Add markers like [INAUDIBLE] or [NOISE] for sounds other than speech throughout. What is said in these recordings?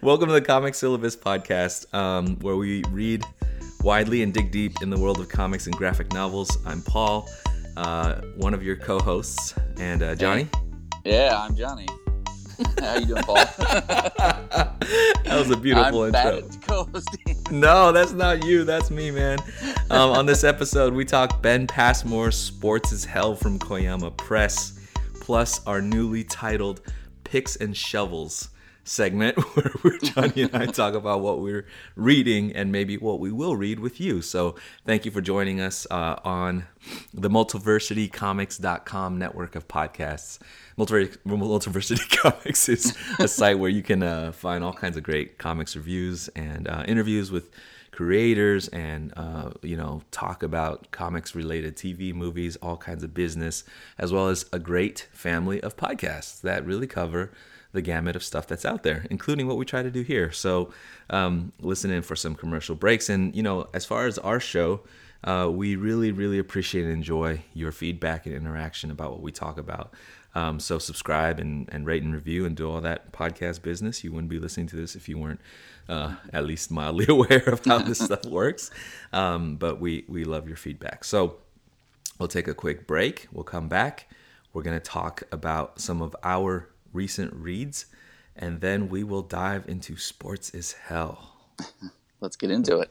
Welcome to the Comic Syllabus Podcast, um, where we read widely and dig deep in the world of comics and graphic novels. I'm Paul, uh, one of your co-hosts, and uh, Johnny. Yeah, I'm Johnny. How you doing, Paul? [LAUGHS] that was a beautiful I'm intro. No, that's not you. That's me, man. Um, on this episode, we talk Ben Passmore's Sports is Hell from Koyama Press, plus our newly titled Picks and Shovels segment, [LAUGHS] where we're, Johnny and I talk about what we're reading and maybe what we will read with you. So thank you for joining us uh, on the multiversitycomics.com network of podcasts. Multiver- Multiversity [LAUGHS] Comics is a site where you can uh, find all kinds of great comics reviews and uh, interviews with creators and uh, you know talk about comics related tv movies all kinds of business as well as a great family of podcasts that really cover the gamut of stuff that's out there including what we try to do here so um, listen in for some commercial breaks and you know as far as our show uh, we really really appreciate and enjoy your feedback and interaction about what we talk about um, so subscribe and, and rate and review and do all that podcast business. You wouldn't be listening to this if you weren't uh, at least mildly [LAUGHS] aware of how this stuff [LAUGHS] works. Um, but we, we love your feedback. So we'll take a quick break. We'll come back. We're going to talk about some of our recent reads, and then we will dive into Sports is Hell. [LAUGHS] Let's get into it.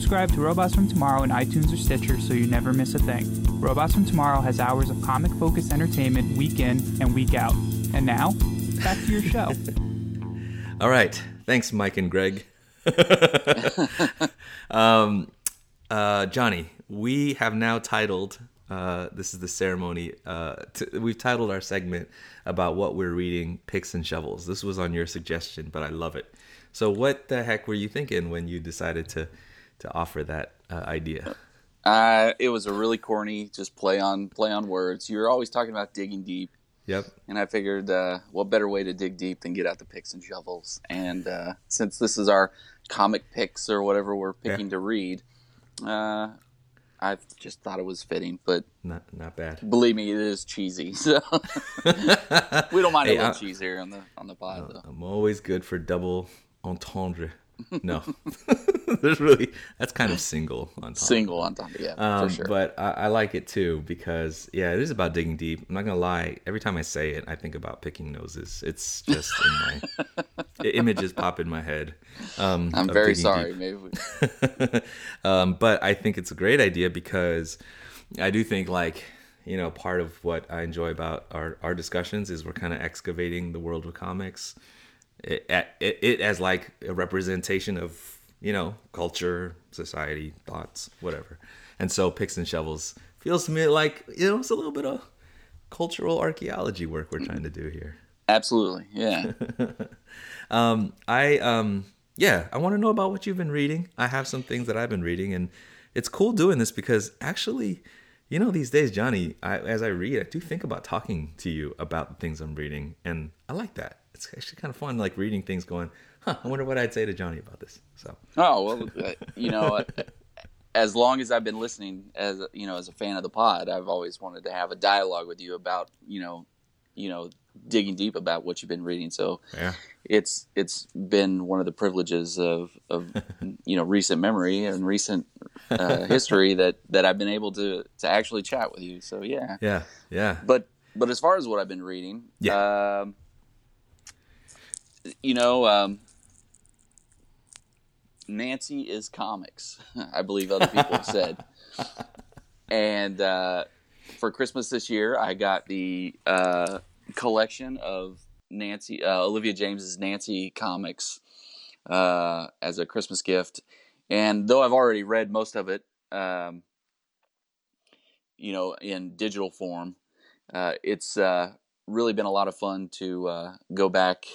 subscribe to Robots from Tomorrow in iTunes or Stitcher so you never miss a thing. Robots from Tomorrow has hours of comic focused entertainment week in and week out. And now, back to your show. [LAUGHS] All right. Thanks, Mike and Greg. [LAUGHS] um, uh, Johnny, we have now titled, uh, this is the ceremony, uh, t- we've titled our segment about what we're reading, Picks and Shovels. This was on your suggestion, but I love it. So, what the heck were you thinking when you decided to, to offer that uh, idea? Uh, it was a really corny, just play on play on words. You're always talking about digging deep, Yep. and I figured, uh, what better way to dig deep than get out the picks and shovels? And uh, since this is our comic picks or whatever we're picking to read, uh, I just thought it was fitting. But Not, not bad. believe me, it is cheesy. [LAUGHS] So [LAUGHS] we don't mind Hey, a little I- cheese here on the on the pod, though. I'm always good for double entendre. No, [LAUGHS] there's really that's kind of single entendre. Single on top, yeah, Um, for sure. But I, I like it too because yeah, it is about digging deep. I'm not gonna lie. Every time I say it, I think about picking noses. It's just in my [LAUGHS] images pop in my head. Um, I'm very sorry. deep. Maybe [LAUGHS] um, but I think it's a great idea because I do think like you know part of what I enjoy about our our discussions is we're kind of excavating the world of comics. It, it, it as like a representation of you know culture, society, thoughts, whatever. And so picks and shovels feels to me like you know it's a little bit of cultural archaeology work we're trying to do here. absolutely, yeah. [LAUGHS] Um, I um, yeah, I want to know about what you've been reading. I have some things that I've been reading, and it's cool doing this because actually, you know, these days, Johnny, I, as I read, I do think about talking to you about the things I'm reading, and I like that. It's actually kind of fun, like reading things, going, "Huh, I wonder what I'd say to Johnny about this." So, Oh well, uh, you know, uh, as long as I've been listening, as you know, as a fan of the pod, I've always wanted to have a dialogue with you about, you know, you know, digging deep about what you've been reading. So yeah, it's it's been one of the privileges of of [LAUGHS] you know recent memory and recent uh, history that that I've been able to to actually chat with you. So yeah, yeah, yeah. but but as far as what I've been reading, Yeah. um, you know, um, Nancy is comics. [LAUGHS] I believe other people have said. [LAUGHS] And uh, for Christmas this year, I got the uh, collection of Nancy uh, Olivia Jaimes's Nancy comics uh, as a Christmas gift. And though I've already read most of it, um, you know, in digital form. Uh, it's uh, really been a lot of fun to uh, go back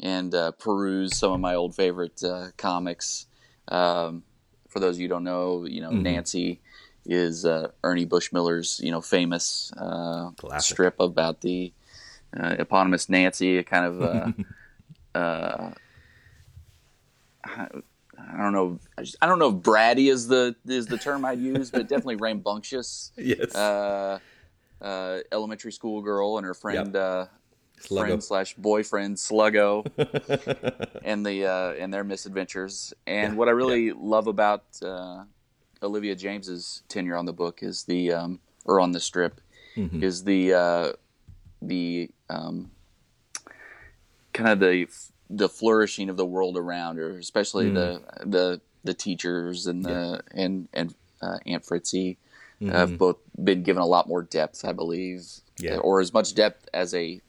and uh, peruse some of my old favorite uh, comics. Um, for those of you who don't know, you know, Nancy is uh, Ernie Bushmiller's, you know, famous uh, strip about the uh, eponymous Nancy, a kind of, uh, [LAUGHS] uh, I I don't know, I, just, I don't know if bratty is the is the term I'd use, but definitely [LAUGHS] rambunctious. Yes. Uh, uh, elementary school girl and her friend, uh, Sluggo. friend slash boyfriend Sluggo, [LAUGHS] and the uh, and their misadventures. And what I really love about uh, Olivia Jaimes's tenure on the book is the um, or on the strip Mm-hmm. is the uh, the um, kind of the the flourishing of the world around her, especially the the the teachers and the and and uh, Aunt Fritzy have both been given a lot more depth, I believe, Yeah. or as much depth as a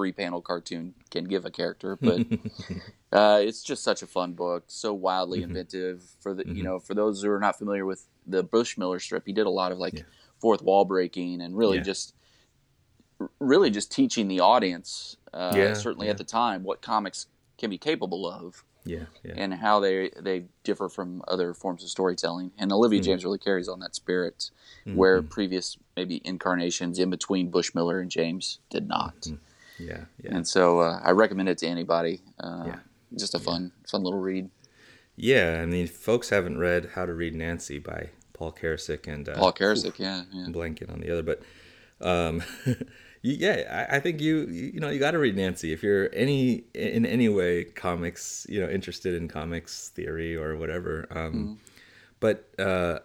three panel cartoon can give a character. But [LAUGHS] uh, it's just such a fun book, so wildly inventive. For the you know, for those who are not familiar with the Bushmiller strip, he did a lot of like fourth wall breaking and really Yeah. just really just teaching the audience, uh, Yeah, certainly yeah. at the time, what comics can be capable of yeah, yeah. and how they they differ from other forms of storytelling. And Olivia Mm-hmm. Jaimes really carries on that spirit, where previous maybe incarnations in between Bushmiller and Jaimes did not. Mm-hmm. Yeah, yeah. And so uh, I recommend it to anybody. Uh, Yeah. Just a fun, fun little read. Yeah, I mean, folks haven't read How to Read Nancy by Paul Karasik and uh, Paul Karasik, yeah, yeah. blanket on the other, but um, [LAUGHS] yeah, I, I think you you you know you got to read Nancy if you're any in any way comics you know interested in comics theory or whatever. Um, But uh,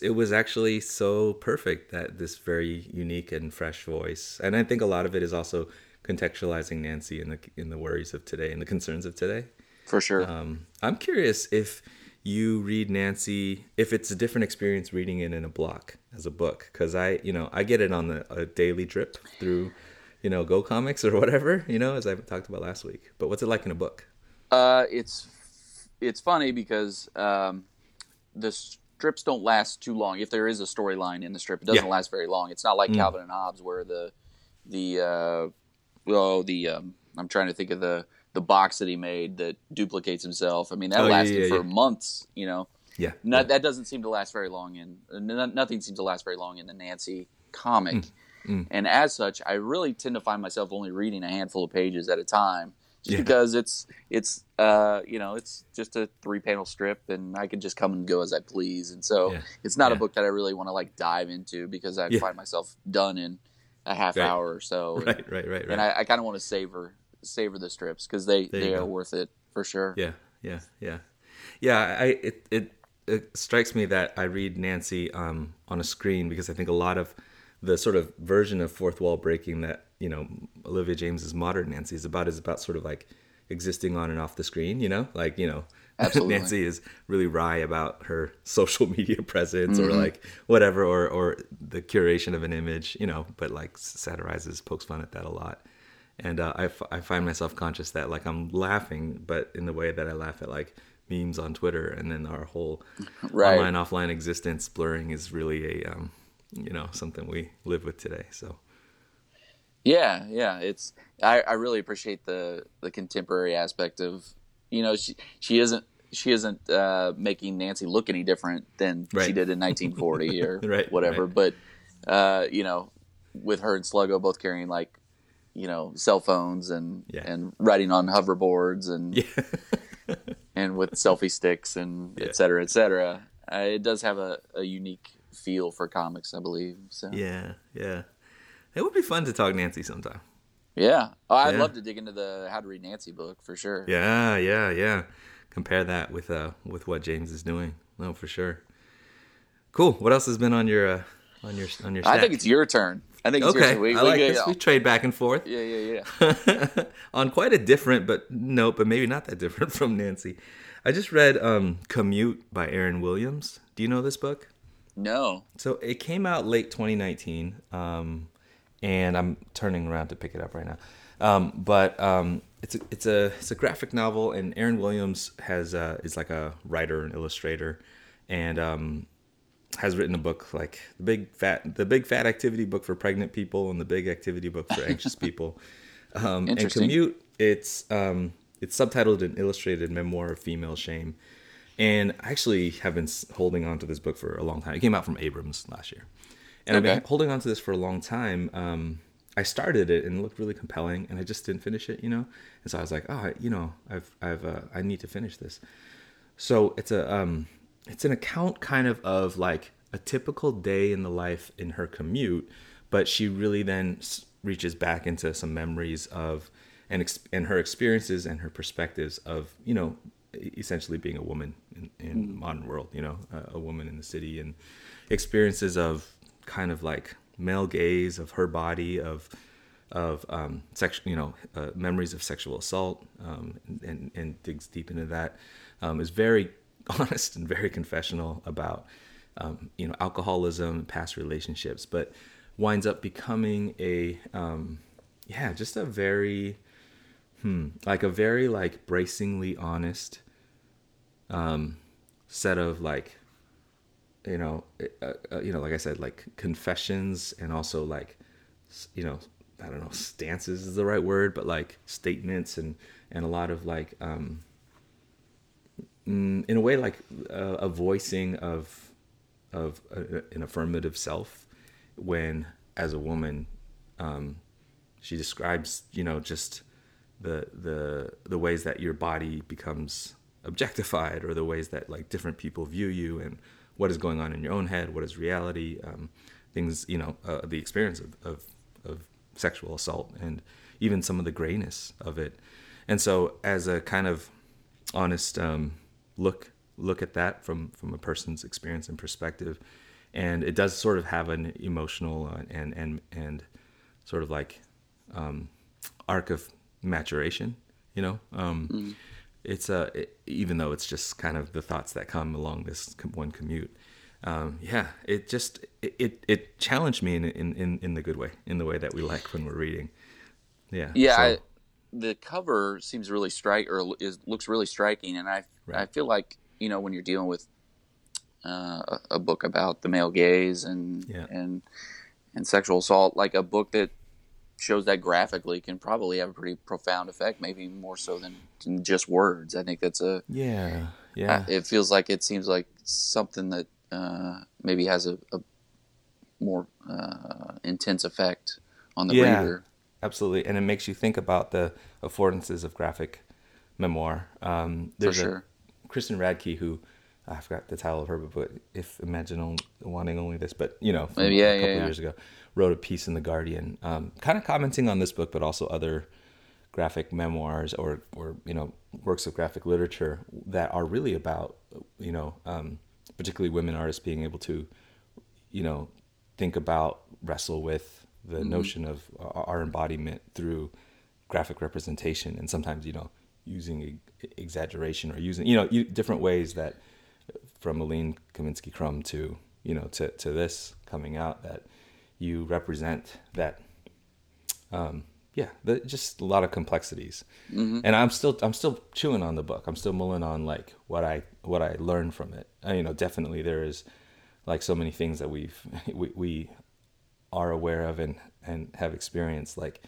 it was actually so perfect that this very unique and fresh voice, and I think a lot of it is also contextualizing Nancy in the in the worries of today and the concerns of today. For sure. Um, I'm curious if you read Nancy, if it's a different experience reading it in a block as a book, because I, you know, I get it on the, a daily drip through, you know, Go Comics or whatever, you know, as I talked about last week. But what's it like in a book? Uh, it's it's funny because um, the strips don't last too long. If there is a storyline in the strip, it doesn't Yeah. Mm. last very long. It's not like Calvin and Hobbes where the the uh, well the um, I'm trying to think of the the box that he made that duplicates himself. I mean that Oh, lasted yeah, for yeah. months. You know, Yeah, no, that doesn't seem to last very long in no, nothing seems to last very long in the Nancy comic. Mm, And as such, I really tend to find myself only reading a handful of pages at a time, just because it's it's uh you know it's just a three panel strip, and I can just come and go as I please. And so it's not a book that I really want to like dive into because I find myself done in a half Right. hour or so. [LAUGHS] right, right, right, right. And I, I kind of want to savor savor the strips because they There they are go. worth it for sure. Yeah, yeah, yeah, yeah. I it it, it strikes me that I read Nancy um, on a screen because I think a lot of the sort of version of fourth wall breaking that you know Olivia Jaimes's modern Nancy is about is about sort of like existing on and off the screen. You know, like you know. Absolutely. Nancy is really wry about her social [LAUGHS] media presence or Mm-hmm. like whatever or or the curation of an image, you know, but like satirizes, pokes fun at that a lot and uh, I, f- I find myself conscious that like I'm laughing, but in the way that I laugh at like memes on Twitter, and then our whole [LAUGHS] Right. online offline existence blurring is really a um, you know something we live with today. So Yeah, yeah. It's I, I really appreciate the the contemporary aspect of you know she she isn't she isn't uh, making Nancy look any different than she did in 1940 or [LAUGHS] Right, whatever. right. But uh, you know, with her and Sluggo both carrying like you know cell phones and Yeah. and writing on hoverboards and yeah, [LAUGHS] and with selfie sticks and et cetera, et cetera. Uh, it does have a, a unique feel for comics, I believe. So yeah, yeah. It would be fun to talk Nancy sometime. Yeah, oh, I'd Yeah. love to dig into the How to Read Nancy book for sure. Yeah, yeah, yeah. Compare that with uh with what Jaimes is doing. No, for sure. Cool. What else has been on your uh, on your on your? I think it's your turn. I think it's your okay. turn. We, I we like this. We trade back and forth. Yeah, yeah, yeah. [LAUGHS] on quite a different, but no, but maybe not that different [LAUGHS] from Nancy. I just read um, Commute by Erin Williams. Do you know this book? No. So it came out late 2019, um, and I'm turning around to pick it up right now. Um, but um, it's a, it's a it's a graphic novel, and Erin Williams has uh, is like a writer and illustrator, and um, has written a book like the big fat the big fat activity book for pregnant people and the big activity book for anxious [LAUGHS] people. Um, and commute, it's um, it's subtitled an illustrated memoir of female shame. And I actually have been holding on to this book for a long time. It came out from Abrams last year, and I've been holding on to this for a long time. Um, I started it and it looked really compelling, and I just didn't finish it, you know. And so I was like, oh, you know, I've I've uh, I need to finish this. So it's a um, it's an account kind of of like a typical day in the life in her commute, but she really then s- reaches back into some memories of and ex- and her experiences and her perspectives of you know essentially being a woman in, in the modern world, you know, a, a woman in the city and experiences of kind of like male gaze of her body of of um, sexual, you know, uh, memories of sexual assault, um, and, and digs deep into that. Um, is very [LAUGHS] honest and very confessional about, um, you know, alcoholism, past relationships, but winds up becoming a, um, yeah, just a very, hmm, like a very like bracingly honest, um, set of like, you know, uh, uh, you know, like I said, like confessions and also like, you know, I don't know, stances is the right word, but like statements and and a lot of like, um, mm, in a way, like uh, a voicing of of a, an affirmative self when, as a woman, um, she describes, you know, just the the the ways that your body becomes objectified or the ways that like different people view you and what is going on in your own head what is reality um, things you know uh, the experience of, of of sexual assault and even some of the grayness of it. And so as a kind of honest um, look look at that from from a person's experience and perspective and it does sort of have an emotional uh, and and and sort of like um, arc of maturation you know? Um, it's a it, even though it's just kind of the thoughts that come along this one commute um, yeah it just it, it, it challenged me in, in in in the good way in the way that we like when we're reading yeah Yeah, so- I, the cover seems really strike or is looks really striking, and I I feel like you know when you're dealing with uh, a, a book about the male gaze and Yeah. and and sexual assault, like a book that shows that graphically can probably have a pretty profound effect, maybe more so than, than just words. I think that's a yeah yeah it feels like it seems like something that uh, maybe has a, a more uh, intense effect on the Yeah. reader. absolutely and it makes you think about the affordances of graphic memoir um there's sure. a kristen radtke who i forgot the title of her book but if imagine wanting only this but you know from yeah, a couple yeah, yeah. years ago wrote a piece in the guardian um, kind of commenting on this book but also other graphic memoirs or or you know works of graphic literature that are really about you know um, particularly women artists being able to you know think about wrestle with the notion of our our embodiment through graphic representation and sometimes you know using e- exaggeration or using you know different ways that from Aline Kominsky Crumb to you know to, to this coming out that you represent that um, yeah the, just a lot of complexities. And I'm still I'm still chewing on the book. I'm still mulling on like what I what I learned from it. And, you know definitely there is like so many things that we've [LAUGHS] we, we are aware of and and have experienced like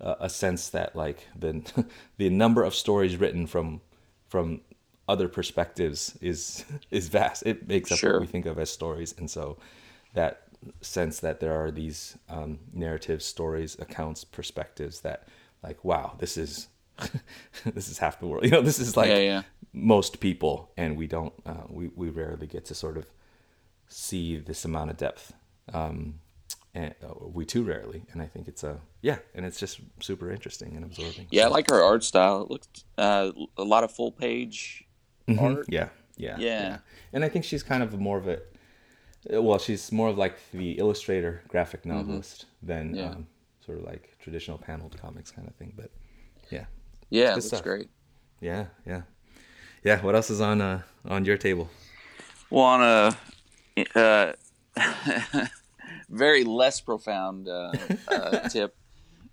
uh, a sense that like the [LAUGHS] the number of stories written from from other perspectives is [LAUGHS] is vast. It makes up Sure. what we think of as stories. And so that sense that there are these um, narratives stories accounts perspectives that like wow this is [LAUGHS] this is half the world [LAUGHS] you know this is like Yeah, yeah. most people and we don't uh, we, we rarely get to sort of see this amount of depth um and uh, we too rarely and i think it's a yeah and it's just super interesting and absorbing Yeah, I like her art style. It looks uh, a lot of full page art. yeah yeah Yeah. and i think she's kind of more of a well she's more of like the illustrator graphic novelist than Mm-hmm. Yeah. um, sort of like traditional paneled comics kind of thing but yeah Yeah, good stuff. great. yeah yeah yeah what else is on uh on your table Well, on a uh, [LAUGHS] very less profound uh, uh, [LAUGHS] tip,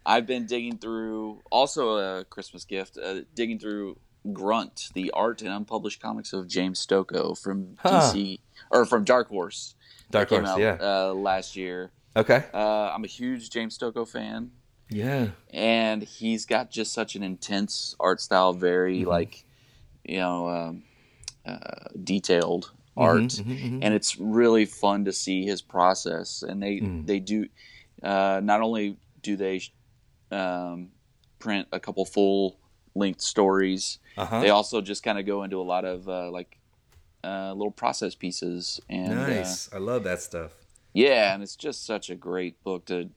I've been digging through also a Christmas gift, uh, digging through Grunt, the art and unpublished comics of James Stokoe from Huh. DC or from Dark Horse. Dark Horse, out yeah. uh, last year. Okay. Uh, I'm a huge James Stokoe fan, Yeah. and he's got just such an intense art style, very Mm-hmm. like you know um, uh, detailed Mm-hmm, art, and it's really fun to see his process. And they Mm. they do uh, not only do they um, print a couple full length stories, Uh-huh. they also just kind of go into a lot of uh, like uh, little process pieces and uh, Nice. I love that stuff. yeah, and it's just such a great book to.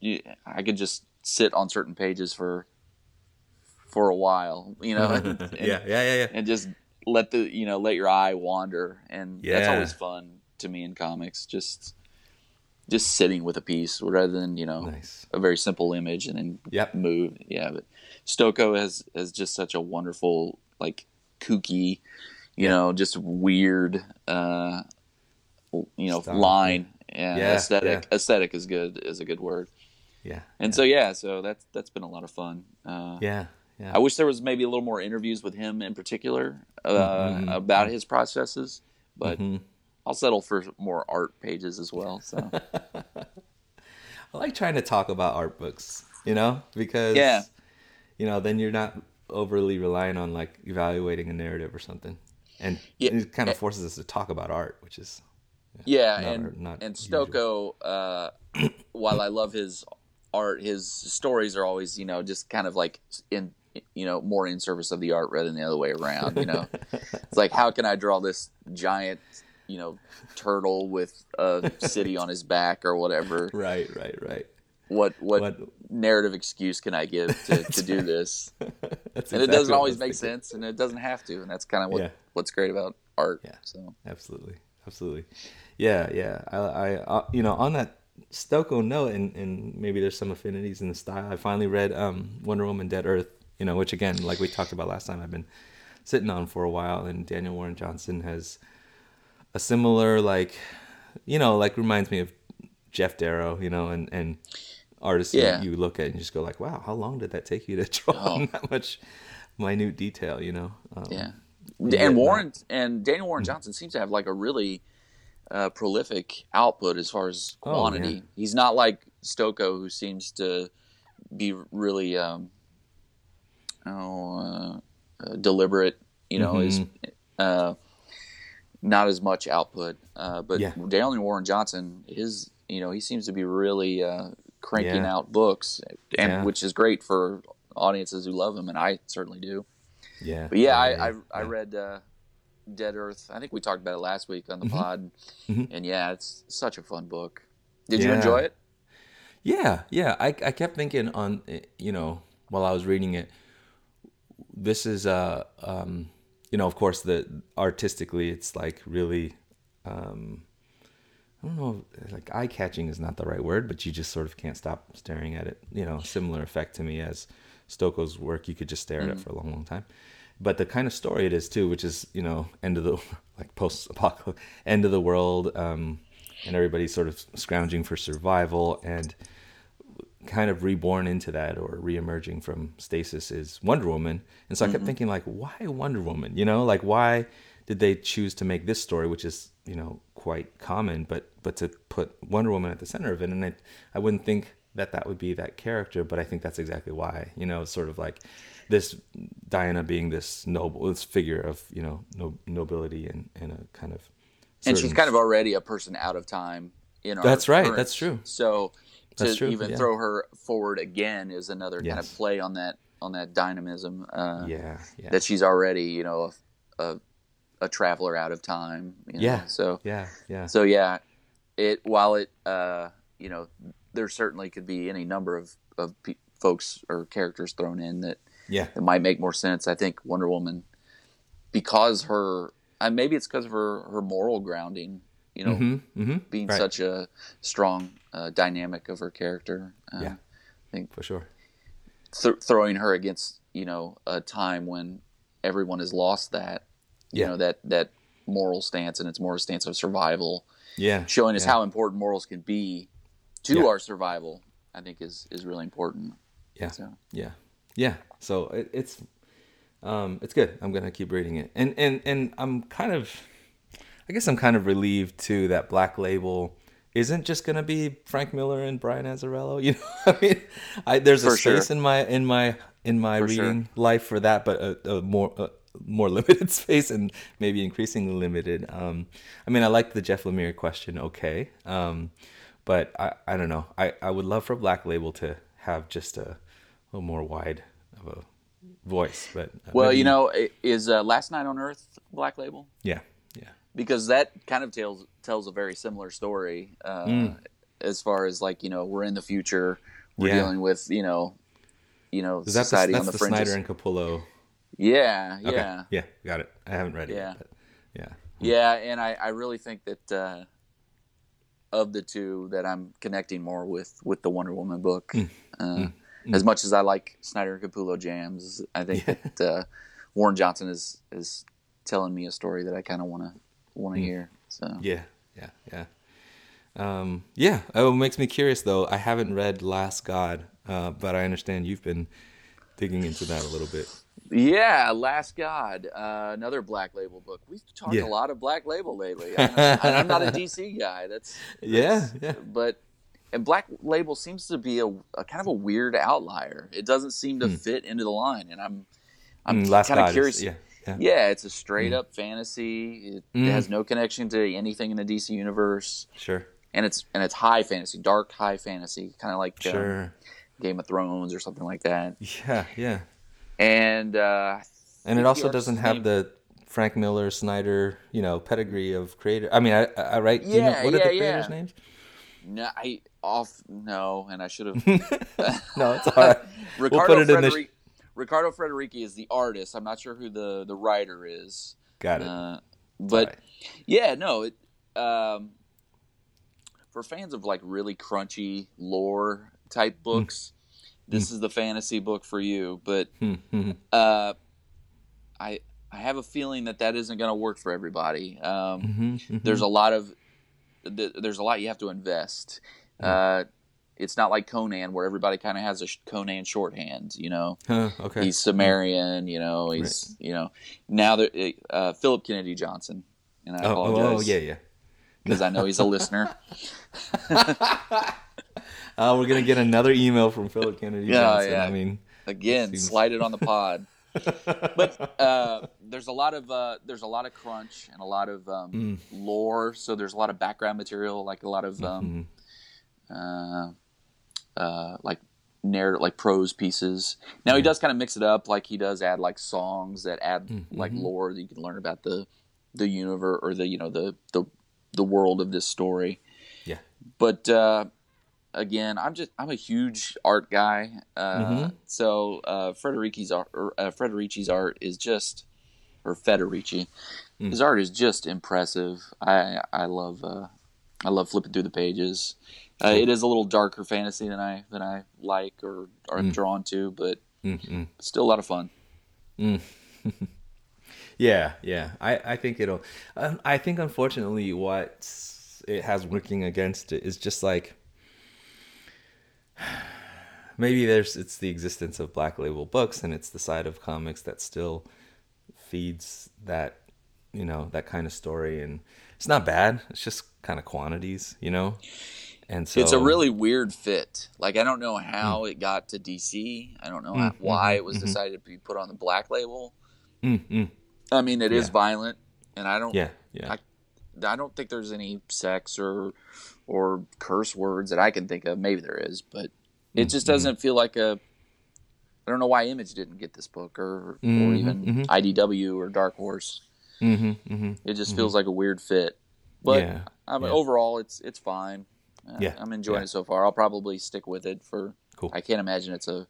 You, I could just sit on certain pages for for a while, you know, and, [LAUGHS] and- yeah, yeah, yeah, yeah. and just let the you know let your eye wander, and that's always fun to me in comics. Just just sitting with a piece rather than you know Nice. a very simple image and then Yep. move. Yeah, but Stokoe has has just such a wonderful like kooky, you know, just weird, uh, you know, Style, line. Yeah, Yeah, aesthetic. yeah. Aesthetic is good. Is a good word. Yeah. And so yeah, so that's that's been a lot of fun. Uh, Yeah. Yeah. I wish there was maybe a little more interviews with him in particular uh, Mm-hmm. about his processes, but Mhm. I'll settle for more art pages as well. So [LAUGHS] I like trying to talk about art books, you know, because Yeah. you know, then you're not overly relying on like evaluating a narrative or something, and Yeah. it kind of forces us to talk about art, which is Yeah, Not- and not and. Stokoe, uh, while I love his art, his stories are always you know just kind of like in you know more in service of the art rather than the other way around. You know, [LAUGHS] it's like how can I draw this giant you know turtle with a city on his back or whatever? [LAUGHS] right, right, right. What what, What- narrative excuse can I give to, [LAUGHS] to do this? [LAUGHS] And it doesn't always make thinking. sense, and it doesn't have to, and that's kind of what Yeah. what's great about art. Yeah. So Absolutely, absolutely. Yeah, yeah. I, I uh, you know, on that Stokoe note, and, and maybe there's some affinities in the style. I finally read um, Wonder Woman: Dead Earth. You know, which again, like we talked about last time, I've been sitting on for a while, and Daniel Warren Johnson has a similar like, you know, like reminds me of Geof Darrow. You know, and and artists you- Yeah. you, look at and just go like, wow, how long did that take you to [LAUGHS] draw Oh. that much minute detail? You know. Um, Yeah. And Warren and Daniel Warren Johnson seems to have like a really uh, prolific output as far as Oh, quantity. yeah. He's not like Stokoe, who seems to be really um, oh, uh, uh, deliberate. You know, is Mm-hmm. uh, not as much output. Uh, but Yeah. Daniel Warren Johnson, his you know, he seems to be really uh, cranking Yeah. out books, and Yeah. which is great for audiences who love him, and I certainly do. Yeah. But yeah, I I, I. Mm-hmm. read uh, Dead Earth. I think we talked about it last week on the pod, and yeah, it's such a fun book. Did you enjoy it? Yeah, yeah. I I kept thinking on eh, you know while I was reading it, this is uh um you know of course the artistically it's like really um I don't know like eye catching is not the right word, but you just sort of can't stop staring at it. You know, similar effect to me as Stokoe's work. You could just stare at it for a long, long time. But the kind of story it is too, which is you know end of the [LAUGHS] like post apocalypse end of the world, um, and everybody's sort of scrounging for survival and kind of reborn into that or reemerging from stasis is Wonder Woman. And so I kept thinking like, why Wonder Woman? You know, like why did they choose to make this story, which is you know quite common, but but to put Wonder Woman at the center of it? And I I wouldn't think that that would be that character, but I think that's exactly why. You know, sort of like this Diana being this noble, this figure of you know no, nobility and and a kind of And she's kind of already a person out of time in our. That's right, current- that's true. So to true, even yeah. throw her forward again is another kind of play on that on that dynamism. Uh, yeah yeah That she's already you know a, a, a traveler out of time. you know, Yeah. So yeah yeah So yeah, it while it uh, you know there certainly could be any number of of pe- folks or characters thrown in that yeah that might make more sense. I think Wonder Woman because her uh, maybe it's because of her her moral grounding. You know, mm-hmm, mm-hmm. being Right. such a strong uh, dynamic of her character. Uh, Yeah. I think for sure. th- throwing her against you know a time when everyone has lost that you Yeah. know that that moral stance and it's moral stance of survival Yeah, showing us yeah. how important morals can be to Yeah. our survival i think is is really important Yeah, so yeah, yeah. So it, it's um, it's good. I'm gonna keep reading it, and and and I'm kind of I guess I'm kind of relieved too that Black Label isn't just gonna be Frank Miller and Brian Azzarello. [LAUGHS] You know, I mean, I, there's a For sure. space in my in my in my For sure. reading life for that, but a, a more a more [LAUGHS] limited space and maybe increasingly limited. Um, I mean, I like the Jeff Lemire question, okay, um, but I I don't know. I I would love for Black Label to have just a, a more wide of a voice, but uh, Well, maybe- you know, is uh, Last Knight on Earth Black Label? yeah, yeah, Because that kind of tells tells a very similar story uh, as far as like you know we're in the future, we're Mm. Yeah. dealing with you know, you know is that the, society that's on the, the fringes. Snyder and Capullo? Yeah, Okay. yeah, yeah, got it. I haven't read it. Yeah. Yet, yeah. yeah, and I, I really think that uh, of the two that I'm connecting more with with the Wonder Woman book. Mm. Uh, As much as I like Snyder and Capullo jams, I think that uh, Warren Johnson is is telling me a story that I kind of want to want to hear. So Mm. Yeah, yeah, yeah. Um, yeah, oh, it makes me curious though. I haven't read Last God, uh, but I understand you've been digging into that a little bit. Yeah, Last God, uh, another Black Label book. We've talked Yeah. a lot of Black Label lately. I'm, and [LAUGHS] I'm not a DC guy. That's, Yeah, that's- yeah. But and Black Label seems to be a, a kind of a weird outlier. It doesn't seem to fit into the line, and I'm I'm Mm, kind of is- curious. yeah, yeah. Yeah, it's a straight up fantasy. It, Mm. it has no connection to anything in the DC universe, Sure, and it's and it's high fantasy, dark high fantasy, kind of like um. Game of Thrones or something like that. Yeah, yeah. And uh, And it also doesn't have name- the Frank Miller, Snyder, you know, pedigree of creator. I mean, I, I right? Do you know, Yeah, what are the creators' yeah. names? No, I off no, and I should have. [LAUGHS] No, it's all right. [LAUGHS] we'll Ricardo put it in the. Frederic, Riccardo Federici is the artist. I'm not sure who the the writer is. Got it. Uh, but right. yeah, no. It, um, for fans of like really crunchy lore type Hmm. books, this is the fantasy book for you. But [LAUGHS] Hmm, hmm, uh, I I have a feeling that that isn't going to work for everybody. Um, hmm, hmm. there's a lot of th- there's a lot you have to invest. Uh, it's not like Conan where everybody kind of has a sh- Conan shorthand. You know, Huh, okay. he's Cimmerian. You know, he's you know now that uh, Philip Kennedy Johnson, and I oh, oh, oh, yeah, yeah. because I know he's a listener. [LAUGHS] [LAUGHS] Uh, we're gonna get another email from Philip Kennedy Yeah, Johnson. yeah. I mean, Again, Seems- slide it on the pod. [LAUGHS] but uh, there's a lot of uh, there's a lot of crunch and a lot of um, Mm. lore. So there's a lot of background material, like a lot of um, mhm. uh, uh, like narrative, like prose pieces. Now he does kind of mix it up, like he does add like songs that add Mm, like mm-hmm. lore that you can learn about the the universe or the you know the the the world of this story. Yeah. But uh, again, I'm just I'm a huge art guy, uh, Mhm. so uh, Federici's art, uh, art is just, or Federici, Mm. his art is just impressive. I I love uh, I love flipping through the pages. Uh, it is a little darker fantasy than I than I like or are Mm. drawn to, but Mm, mm. still a lot of fun. [LAUGHS] Yeah, yeah. I, I think it'll. Um, I think unfortunately, what it has working against it is just like [SIGHS] maybe there's it's the existence of black label books and it's the side of comics that still feeds that you know that kind of story and it's not bad. It's just kind of quantities, you know. And so it's a really weird fit. Like I don't know Hmm. how it got to DC. I don't know how, why it was decided to be put on the black label. Mm, mm. I mean, it is Yeah. violent, and I don't. yeah, yeah. I, I don't think there's any sex or or curse words that I can think of. Maybe there is, but it just mm-hmm. doesn't feel like a. I don't know why Image didn't get this book, or or Mhm, even mhm. IDW or Dark Horse. hmm hmm It just feels like a weird fit. But Yeah, I mean, yeah. overall, it's it's fine. Uh, Yeah, I'm enjoying yeah. it so far. I'll probably stick with it for. Cool. I can't imagine it's a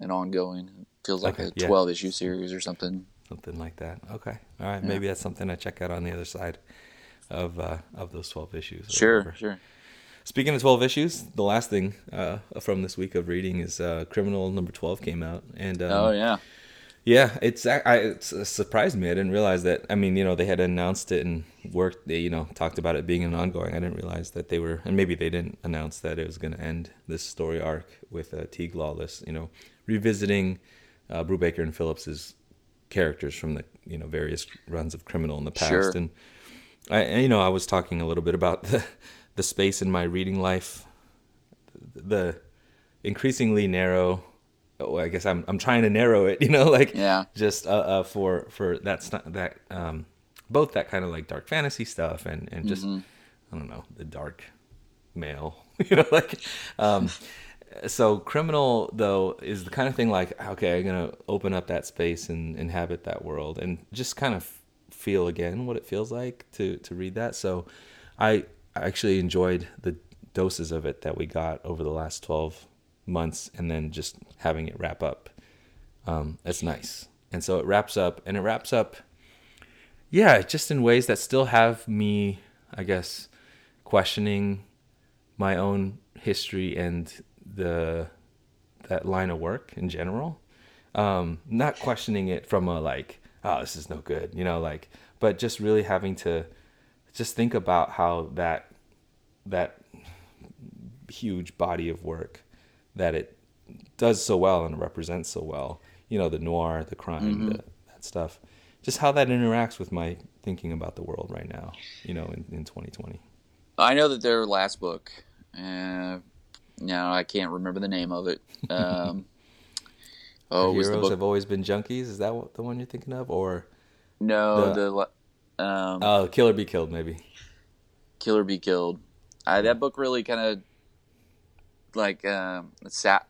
an ongoing. It feels like Okay, a yeah. 12 issue series or something. something like that. Okay, all right. Maybe that's something I check out on the other side of uh, of those twelve issues. Sure, whatever. sure. Speaking of twelve issues, the last thing uh, from this week of reading is uh, Criminal number twelve came out, and um, oh yeah. yeah, it's I, it surprised me. I didn't realize that. I mean, you know, they had announced it and worked. They you know talked about it being an ongoing. I didn't realize that they were, and maybe they didn't announce that it was going to end this story arc with uh, Teeg Lawless. You know, revisiting uh, Brubaker and Phillips's characters from the you know various runs of Criminal in the past, Sure. and I you know I was talking a little bit about the [LAUGHS] the space in my reading life, the increasingly narrow. Oh, I guess I'm I'm trying to narrow it. [LAUGHS] You know, like Yeah. just uh, uh for for that that um both that kind of like dark fantasy stuff and and just I don't know the dark male. [LAUGHS] you know, like um. So criminal though is the kind of thing like okay, I'm gonna open up that space and inhabit that world and just kind of feel again what it feels like to to read that. So I actually enjoyed the doses of it that we got over the last 12 months and then just having it wrap up. Um, nice. And so it wraps up and it wraps up yeah, just in ways that still have me, I guess, questioning my own history and the that line of work in general. Um, not questioning it from a like, oh, this is no good, you know, like, but just really having to just think about how that that huge body of work that it does so well and represents so well, you know, the noir, the crime, the, that stuff, just how that interacts with my thinking about the world right now, you know, in, in 2020. I know that their last book. Uh, now I can't remember the name of it. Um, oh, the Heroes book? have always been junkies. Is that what the one you're thinking of, or no, the- the, um, oh, Kill or Be Killed, maybe? Killer Be Killed. I, that book really kind of like um, sa-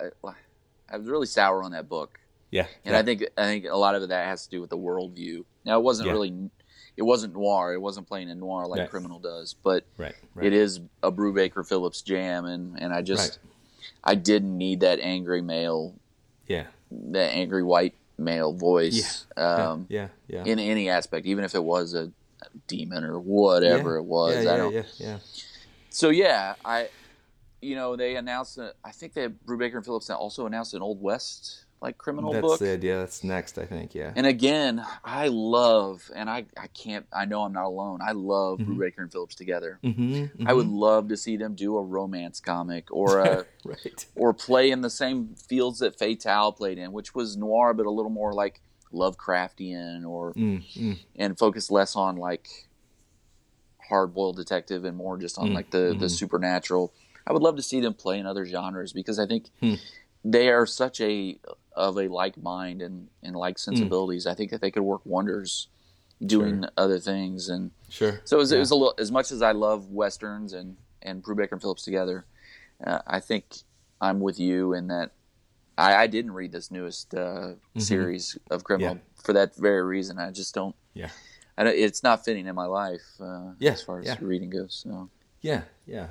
I was really sour on that book, Yeah, and yeah. I think I think a lot of that has to do with the worldview. Now it wasn't Yeah. really, it wasn't noir. It wasn't playing in noir like Right. Criminal does, but right, right. it is a Brubaker Phillips jam, and and I just I didn't need that angry male, Yeah, that angry white male voice. Um, yeah, yeah. in any aspect, even if it was a demon or whatever Yeah. it was. Yeah, I yeah, don't. yeah, yeah. So yeah, I, you know, they announced. that I think that Brubaker and Phillips also announced an Old West like criminal That's book. the idea. That's next, I think. Yeah. And again, I love, and I, I can't, I know I'm not alone. I love Brubaker and Phillips together. mm-hmm, I would love to see them do a romance comic or a, [LAUGHS] right. or play in the same fields that Fatale played in, which was noir, but a little more like Lovecraftian or Mm, mm, and focus less on like hard boiled detective and more just on like the the mhm. supernatural. I would love to see them play in other genres because I think Hmm. they are such a of a like mind and and like sensibilities. I think that they could work wonders doing other things and sure. so it was, it was a little as much as I love westerns and and Brubaker and Phillips together. Uh, I think I'm with you in that I, I didn't read this newest uh, series of criminal Mm-hmm. Yeah. for that very reason. I just don't. Yeah. I don't, it's not fitting in my life uh, Yeah, as far as yeah. reading goes. So Yeah, yeah.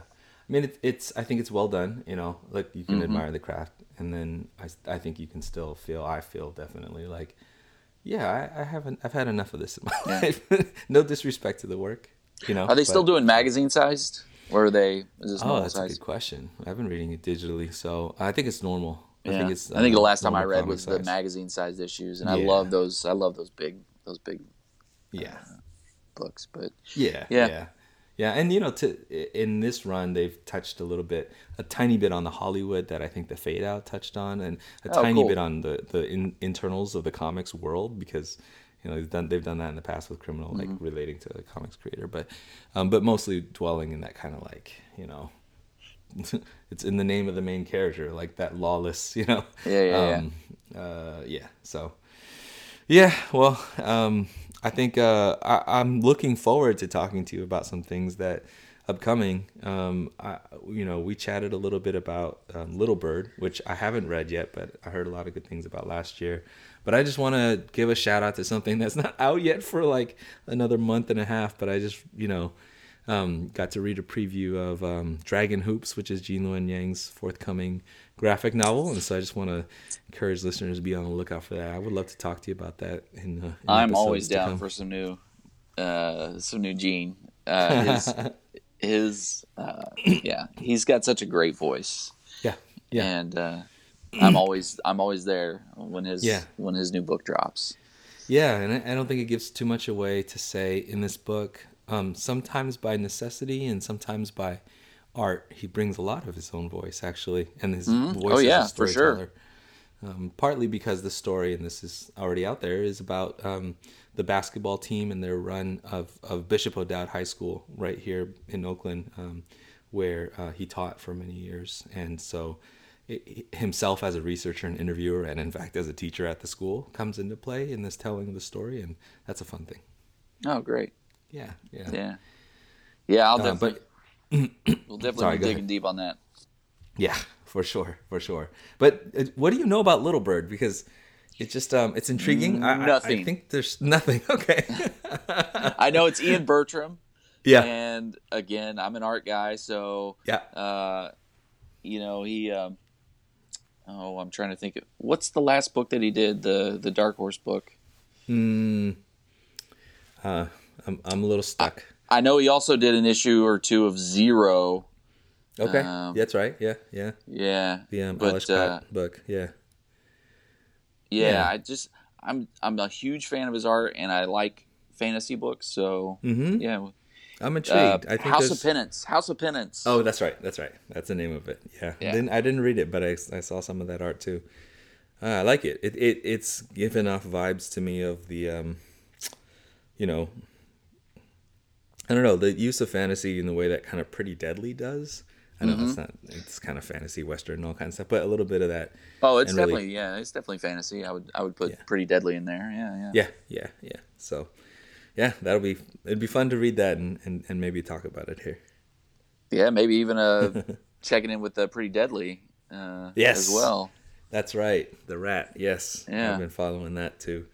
I mean, it, it's. I think it's well done. You know, like you can Mhm. admire the craft, and then I, I think you can still feel. I feel definitely like, yeah, I, I haven't. I've had enough of this in my Yeah. [LAUGHS] life. [LAUGHS] no disrespect to the work. You know, are they still doing magazine sized, or are they? Is this Oh, normal that's a good question. I've been reading it digitally, so I think it's normal. I Yeah. think it's. I think the uh, last time I read comic was the magazine sized issues, and I love those. I love those big those big Yeah. books. But Yeah, Yeah. yeah, yeah, And you know, to in this run, they've touched a little bit, a tiny bit on the Hollywood that I think the Fade Out touched on, and a Oh, tiny cool. bit on the the in, internals of the comics world because you know they've done they've done that in the past with Criminal, like Mm-hmm. relating to the comics creator, but um, but mostly dwelling in that kind of like you know. [LAUGHS] it's in the name of the main character, like that lawless, [LAUGHS] you know. Yeah, yeah, yeah. um, Uh, yeah. So, yeah. Well, um, I think uh, I, I'm looking forward to talking to you about some things that upcoming. Um, I, you know, we chatted a little bit about um, Little Bird, which I haven't read yet, but I heard a lot of good things about last year. But I just want to give a shout out to something that's not [LAUGHS] out yet for like another month and a half. But I just, you know, um, got to read a preview of um, Dragon Hoops, which is Gene Luen Yang's forthcoming graphic novel, and so I just want to encourage listeners to be on the lookout for that. I would love to talk to you about that. In, uh, in I'm always down for some new, uh, some new Gene. Uh, his, [LAUGHS] his, uh, yeah, he's got such a great voice, yeah, yeah, and uh, I'm always, I'm always there when his, Yeah. when his new book drops. yeah. And I, I don't think it gives too much away to say in this book. Um, sometimes by necessity and sometimes by art, he brings a lot of his own voice actually, and his Mhm. voice Oh, as yeah, a for sure. storyteller. Um, partly because the story, and this is already out there, is about um, the basketball team and their run of, of Bishop O'Dowd High School right here in Oakland, um, where uh, he taught for many years. And so it, himself as a researcher and interviewer, and in fact as a teacher at the school, comes into play in this telling of the story, and that's a fun thing. Oh, great. Yeah, yeah. Yeah. Yeah, I'll Uh, definitely, but we'll definitely Sorry, be digging ahead. deep on that. Yeah, for sure, for sure. But uh, what do you know about Little Bird? Because it's just um, it's intriguing. I- I, I think there's nothing. [LAUGHS] Okay. I know it's Ian Bertram. yeah. And again, I'm an art guy, so Yeah. uh, you know he. Um, oh, I'm trying to think. Of, what's the last book that he did? The the Dark Horse book. Hmm. uh, I'm I'm a little stuck. I know he also did an issue or two of Zero. Okay. um, That's right. Yeah. Yeah. Yeah, The um, but uh, book. Yeah. yeah, Yeah. I just I'm I'm a huge fan of his art, and I like fantasy books. So Mm-hmm. yeah, I'm uh, intrigued. I think House there's... of Penance. House of Penance. Oh, that's right. That's right. That's the name of it. Yeah. Yeah. Didn't, I didn't read it, but I, I saw some of that art too. Uh, I like it. It, it. It's given off vibes to me of the, um, you know, I don't know, the use of fantasy in the way that kind of Pretty Deadly does. I know Mm-hmm. it's not, it's kind of fantasy, western, and all kinds of stuff, but a little bit of that. Oh, it's really- definitely yeah, it's definitely fantasy. I would I would put Yeah. Pretty Deadly in there. Yeah, yeah. Yeah, yeah, yeah. So, yeah, that'll be, it'd be fun to read that and, and, and maybe talk about it here. Yeah, maybe even uh [LAUGHS] checking in with the Pretty Deadly uh, Yes. as well. That's right. The rat. Yes. Yeah. I've been following that too.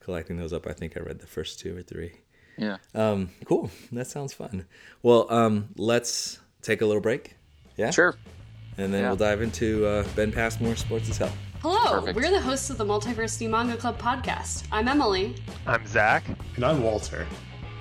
Collecting those up. I think I read the first two or three. Yeah. Um, cool. That sounds fun. Well, um, let's take a little break. Yeah. Sure. And then Yeah. we'll dive into uh, Ben Passmore Sports Is Hell. Hello, Perfect. we're the hosts of the Multiversity Manga Club podcast. I'm Emily. I'm Zach. And I'm Walter.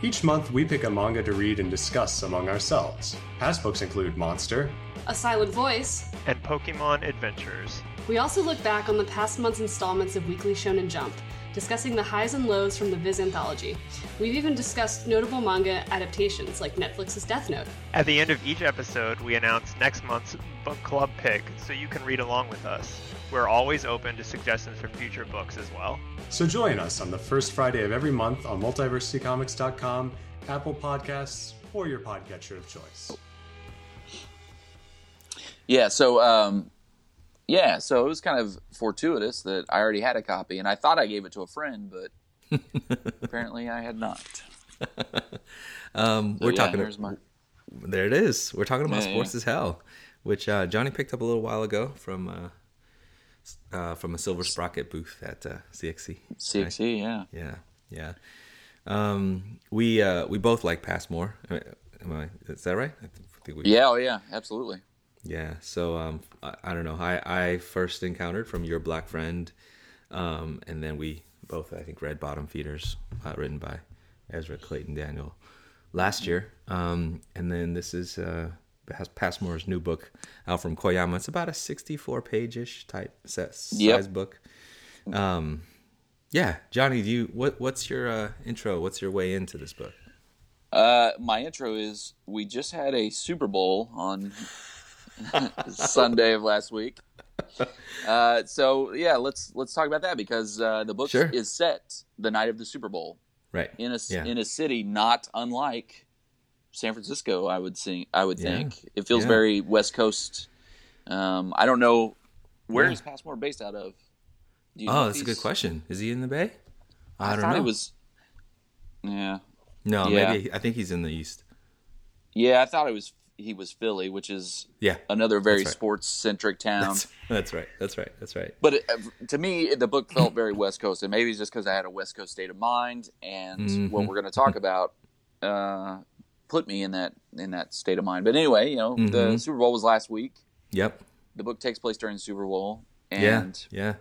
Each month, we pick a manga to read and discuss among ourselves. Past books include Monster, A Silent Voice. and Pokemon Adventures. We also look back on the past month's installments of Weekly Shonen Jump, discussing the highs and lows from the Viz anthology. We've even discussed notable manga adaptations like Netflix's Death Note. At the end of each episode, we announce next month's book club pick so you can read along with us. We're always open to suggestions for future books as well. so join us on the first Friday of every month on multiversitycomics.com, Apple Podcasts, or your podcatcher of choice. Yeah. So um, yeah. So it was kind of fortuitous that I already had a copy, and I thought I gave it to a friend, but [LAUGHS] apparently I had not. [LAUGHS] Um, So, we're yeah, talking. Here's my, There it is. We're talking about Yeah, Sports yeah. as Hell, which uh, Johnny picked up a little while ago from uh, uh, from a Silver Sprocket booth at uh, CXC. CXC. Yeah. Yeah, yeah. Um, we uh, we both like Passmore. Am I? Is that right? I think we, Yeah. Oh yeah. Absolutely. Yeah. So um, I, I don't know. I I first encountered from your black friend, um, and then we both I think read Bottom Feeders, uh, written by Ezra Claytan Daniel, last year. Um, and then this is uh, Passmore's new book out from Koyama. It's about a sixty-four page-ish type set size Yep. book. Um, yeah, Johnny, do you what what's your uh, intro? What's your way into this book? Uh, my intro is we just had a Super Bowl on [LAUGHS] Sunday of last week. Uh, so yeah, let's let's talk about that because uh, the book Sure. is set the night of the Super Bowl Right. in a Yeah. in a city not unlike San Francisco. I would think. I would Yeah. think it feels Yeah. very West Coast. Um, I don't know where is Passmore based out of. Do you Oh, that's a good question. Is he in the Bay? I, don't know. It was. Yeah, no, maybe I think he's in the East. yeah. I thought it was he was Philly, which is Yeah. another very right. sports centric town. That's, that's right. That's right. That's right. But it, to me, the book felt very West Coast, and maybe it's just because I had a West Coast state of mind, and Mm-hmm. what we're going to talk about uh, put me in that in that state of mind. But anyway, you know, the Mm-hmm. Super Bowl was last week. Yep. The book takes place during the Super Bowl, Yeah. and Yeah.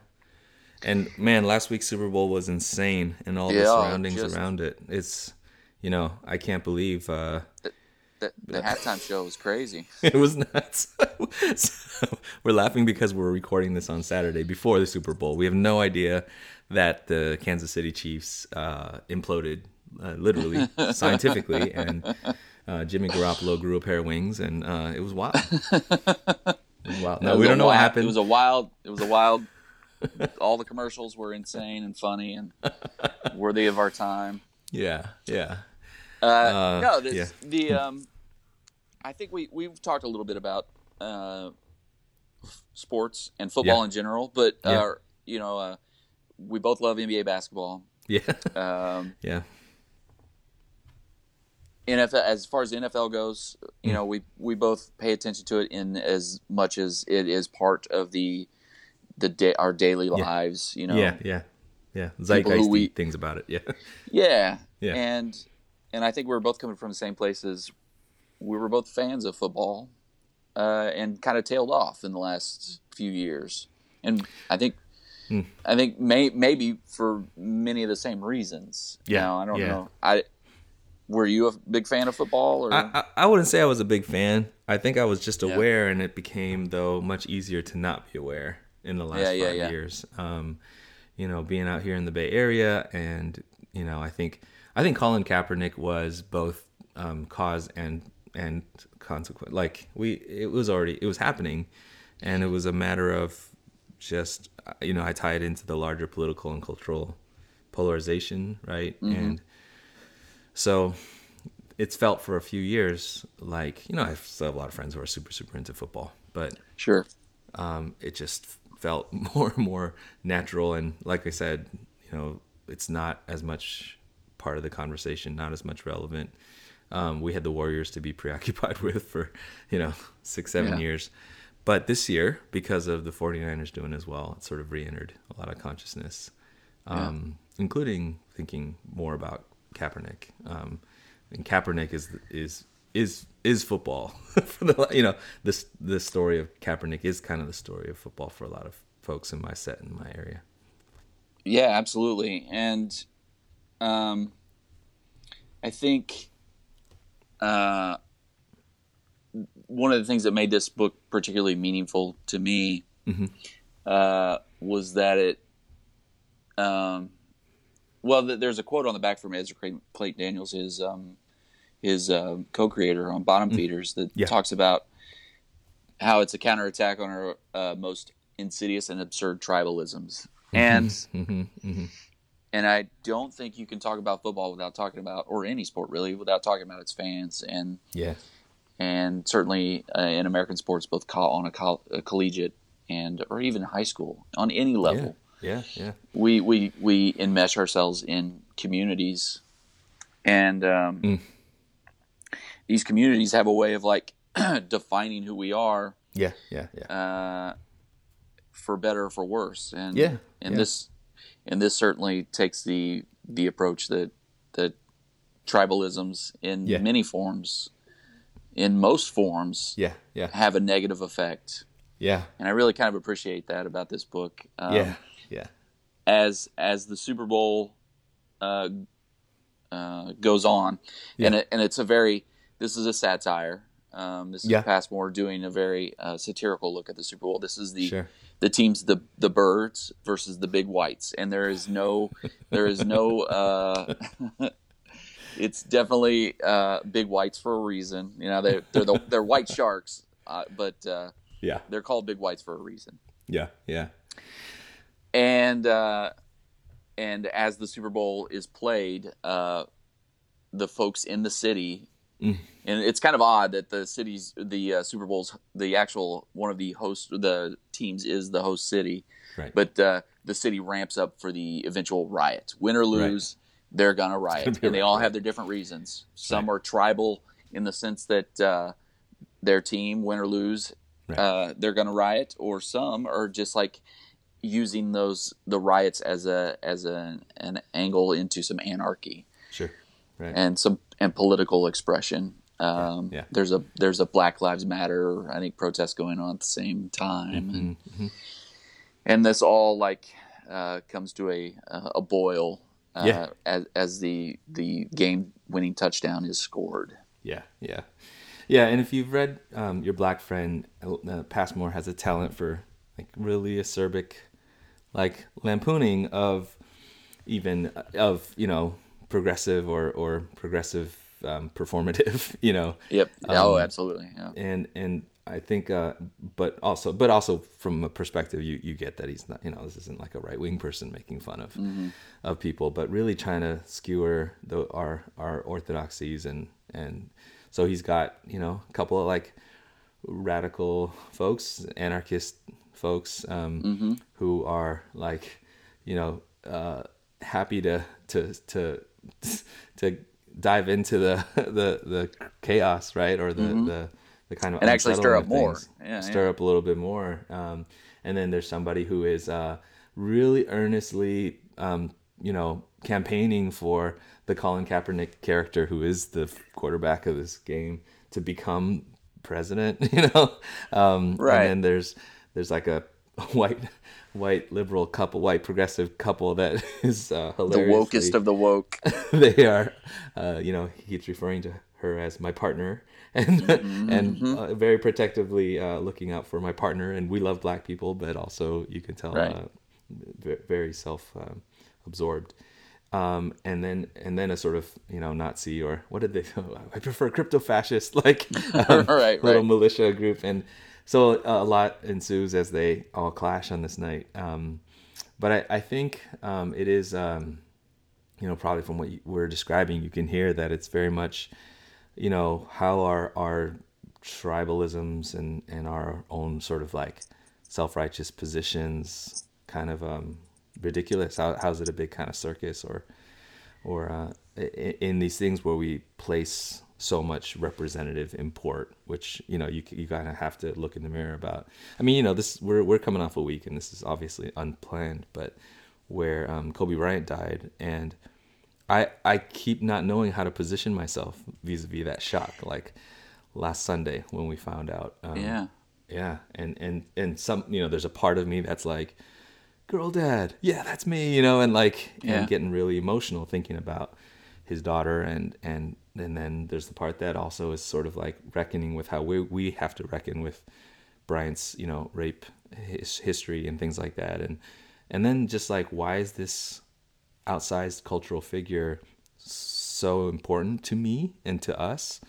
And man, last week's Super Bowl was insane, and all the surroundings just- around it. It's, you know, I can't believe uh, the, the halftime show was crazy. [LAUGHS] it was nuts. [LAUGHS] so, we're laughing because we're recording this on Saturday before the Super Bowl. We have no idea that the Kansas City Chiefs uh, imploded, uh, literally, [LAUGHS] scientifically, and uh, Jimmy Garoppolo grew a pair of wings, and uh, it was wild. It was wild. No, we don't know what happened. It was a wild. It was a wild all the commercials were insane and funny and worthy of our time. Yeah, yeah. Uh, Uh, no, this, yeah. the um, I think we we've talked a little bit about uh, sports and football Yeah. in general, but Yeah. uh, you know, uh, we both love NBA basketball. Yeah. Um, [LAUGHS] yeah. NFL, as far as the NFL goes, you know, we we both pay attention to it in as much as it is part of the the day our daily lives. You know, Yeah, yeah. Yeah. Zeitgeist we- things about it. Yeah. Yeah. [LAUGHS] Yeah. And and I think we were both coming from the same places. We were both fans of football, uh, and kind of tailed off in the last few years. And I think Hmm. I think may, maybe for many of the same reasons. You Yeah, know, I don't yeah. know. I were you a big fan of football or I, I, I wouldn't say I was a big fan. I think I was just Yeah. aware, and it became though much easier to not be aware in the last Yeah, yeah, five yeah. years. Um, you know, being out here in the Bay Area, and you know, I think I think Colin Kaepernick was both um, cause and and consequence. Like we, it was already it was happening, and it was a matter of just uh, you know I tie it into the larger political and cultural polarization, right? And so it's felt for a few years like you know I still have a lot of friends who are super super into football, but sure? um, it just felt [LAUGHS] more and more natural. And like I said, you know, it's not as much part of the conversation, not as much relevant. Um, we had the Warriors to be [LAUGHS] preoccupied with for, you know, six, seven Yeah. years. But this year, because of the 49ers doing as well, it sort of re entered a lot of consciousness, um, including thinking more about Kaepernick. Um, and Kaepernick is is is is football [LAUGHS] for the you know this the story of Kaepernick is kind of the story of football for a lot of folks in my set in my area. Yeah, absolutely. And um, I think uh, one of the things that made this book particularly meaningful to me uh, was that it, um, well, there's a quote on the back from Ezra Claytan- Daniels, his um, his uh, co-creator on Bottom Feeders, that Yeah. talks about how it's a counterattack on our uh, most insidious and absurd tribalisms. And Mm-hmm, and I don't think you can talk about football without talking about, or any sport really, without talking about its fans and Yeah, and certainly uh, in American sports, both col- on a, col- a collegiate and or even high school, on any level, yeah, yeah, we we we enmesh ourselves in communities, and um, Mm. these communities have a way of like [CLEARS THROAT] defining who we are yeah, yeah, yeah. uh, for better or for worse. And Yeah, and yeah. this and this certainly takes the the approach that that tribalisms in Yeah. many forms, in most forms, yeah, yeah, have a negative effect. yeah, And I really kind of appreciate that about this book. Um, yeah, yeah, As as the Super Bowl uh, uh, goes on, and it, and it's a very this is a satire. Um, this is Yeah. Passmore doing a very uh, satirical look at the Super Bowl. This is the Sure. The teams the the birds versus the big whites. And there is no there is no uh [LAUGHS] it's definitely uh big whites for a reason. You know they they're the, they're white sharks uh, but uh yeah, they're called big whites for a reason. Yeah, yeah, and uh and as the super bowl is played uh the folks in the city Mm. and it's kind of odd that the cities the uh, super bowls the actual one of the host the teams is the host city right. but uh, the city ramps up for the eventual riot. Win or lose, they're gonna riot, gonna and they all have their different reasons. Some Right. are tribal in the sense that uh, their team, win or lose, Right. uh, they're gonna riot, or some are just like using those the riots as a as a, an angle into some anarchy sure, right, and some and political expression. Um, Yeah. There's a there's a Black Lives Matter I think protest going on at the same time, and, Mm-hmm, and this all like uh, comes to a uh, a boil uh, Yeah. as as the the game winning touchdown is scored. yeah, yeah, yeah. And if you've read um, your black friend, uh, Passmore has a talent for like really acerbic, like lampooning of even uh, of you know progressive or or progressive um, performative, [LAUGHS] you know. Yep. oh, Um, absolutely. Yeah. and and I think, uh, but also, but also from a perspective, you, you get that he's not, you know, this isn't like a right wing person making fun of of people, but really trying to skewer the our our orthodoxies and and so he's got you know a couple of like radical folks, anarchist folks, um, who are like, you know, uh, happy to to to [LAUGHS] to dive into the [LAUGHS] the the chaos, right, or the the the kind of And actually stir up more. Yeah, stir yeah. up a little bit more. Um, and then there's somebody who is uh, really earnestly, um, you know, campaigning for the Colin Kaepernick character, who is the quarterback of this game, to become president. [LAUGHS] You know, um, Right. And then there's there's like a [LAUGHS] white white liberal couple, white progressive couple that [LAUGHS] is uh, The wokest of the woke. [LAUGHS] they are, uh, you know, he keeps referring to her as my partner, and Mm-hmm, and uh, very protectively uh, looking out for my partner. And we love black people, but also you can tell Right. uh, ve- very self um, absorbed. Um, and then and then a sort of you know Nazi or what did they? I prefer crypto fascist like um, Right, little right. militia group, and so a lot ensues as they all clash on this night. Um, but I, I think um, it is. Um, you know, probably from what you were describing, you can hear that it's very much, you know, how our our tribalisms and and our own sort of like self righteous positions kind of um, ridiculous. How how's it a big kind of circus or or uh, in these things where we place so much representative import, which you know you you kind of have to look in the mirror about. I mean, you know, this we're we're coming off a week, and this is obviously unplanned, but where um, Kobe Bryant died, and I I keep not knowing how to position myself vis-a-vis that shock. Like last Sunday when we found out, um, Yeah. yeah, and and and some you know, there's a part of me that's like, girl, dad, yeah, that's me, you know, and like Yeah. and getting really emotional thinking about his daughter, and and and then there's the part that also is sort of like reckoning with how we we have to reckon with Bryant's you know rape his history and things like that, and and then just like why is this outsized cultural figure so important to me and to us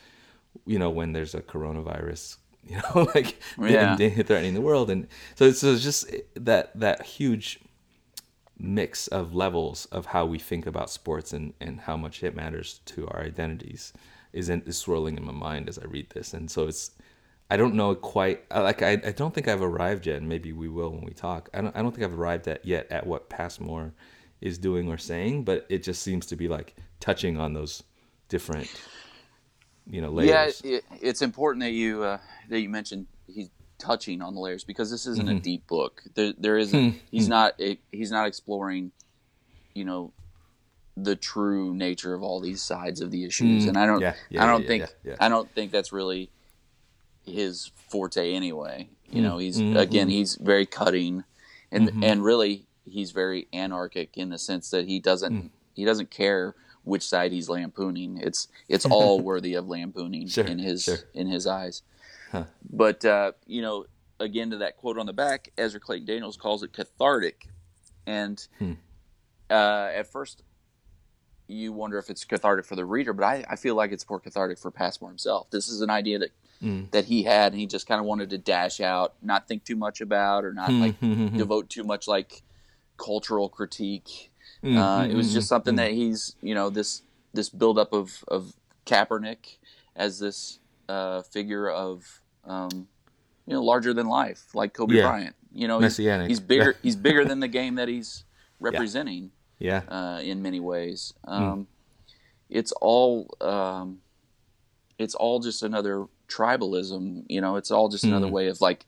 you know when there's a coronavirus [LAUGHS] you know like Yeah. [LAUGHS] threatening the world and so it's, so it's just that that huge mix of levels of how we think about sports and and how much it matters to our identities is in, is swirling in my mind as I read this. And so it's I don't know quite like I, I don't think I've arrived yet and maybe we will when we talk. I don't I don't think I've arrived at yet at what Passmore is doing or saying but it just seems to be like touching on those different you know layers. Yeah, it, it's important that you uh, that you mentioned he's touching on the layers because this isn't a mm-hmm. deep book. There, there isn't. Hmm. He's hmm. not. A, he's not exploring, you know, the true nature of all these sides of the issues. Hmm. And I don't. Yeah, yeah, I don't yeah, think. I don't think that's really his forte anyway. You know, he's mm-hmm. again, he's very cutting, and mm-hmm. and really, he's very anarchic in the sense that he doesn't Mm. he doesn't care which side he's lampooning. It's it's [LAUGHS] all worthy of lampooning Sure, in his sure. in his eyes. But uh, you know, again to that quote on the back, Ezra Claytan Daniels calls it cathartic, and Hmm. uh, at first you wonder if it's cathartic for the reader, but I, I feel like it's more cathartic for Passmore himself. This is an idea that Hmm. that he had, and he just kind of wanted to dash out, not think too much about, or not like [LAUGHS] devote too much like cultural critique. Hmm, Uh, it was just something that he's, you know, this this buildup of of Kaepernick as this uh, figure of, um, you know, larger than life, like Kobe Yeah. Bryant. You know, he's, Messianic. he's bigger. [LAUGHS] he's bigger than the game that he's representing yeah uh, in many ways. Um, It's all um, it's all just another tribalism. You know, it's all just another way of like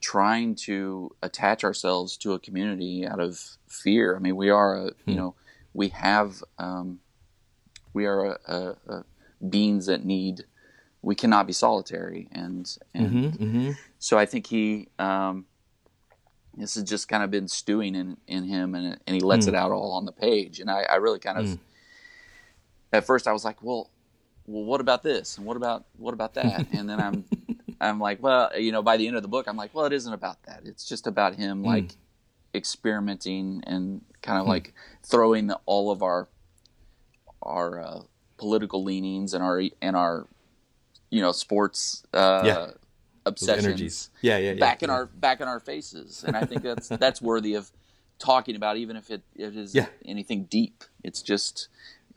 trying to attach ourselves to a community out of fear. I mean, we are a you know we have um, we are a, a, a beings that need we cannot be solitary and and mm-hmm, mm-hmm. so I think he um, this has just kind of been stewing in, in him and, and he lets mm. it out all on the page and I, I really kind of mm. at first I was like well well what about this and what about what about that? [LAUGHS] And then I'm I'm like well you know by the end of the book I'm like well it isn't about that. It's just about him mm. like experimenting and kind of like throwing the, all of our our uh, political leanings and our and our you know sports uh, Yeah. obsessions. Yeah, yeah, yeah, back in our back in our faces, and I think that's [LAUGHS] that's worthy of talking about, even if it, it is Yeah. anything deep. It's just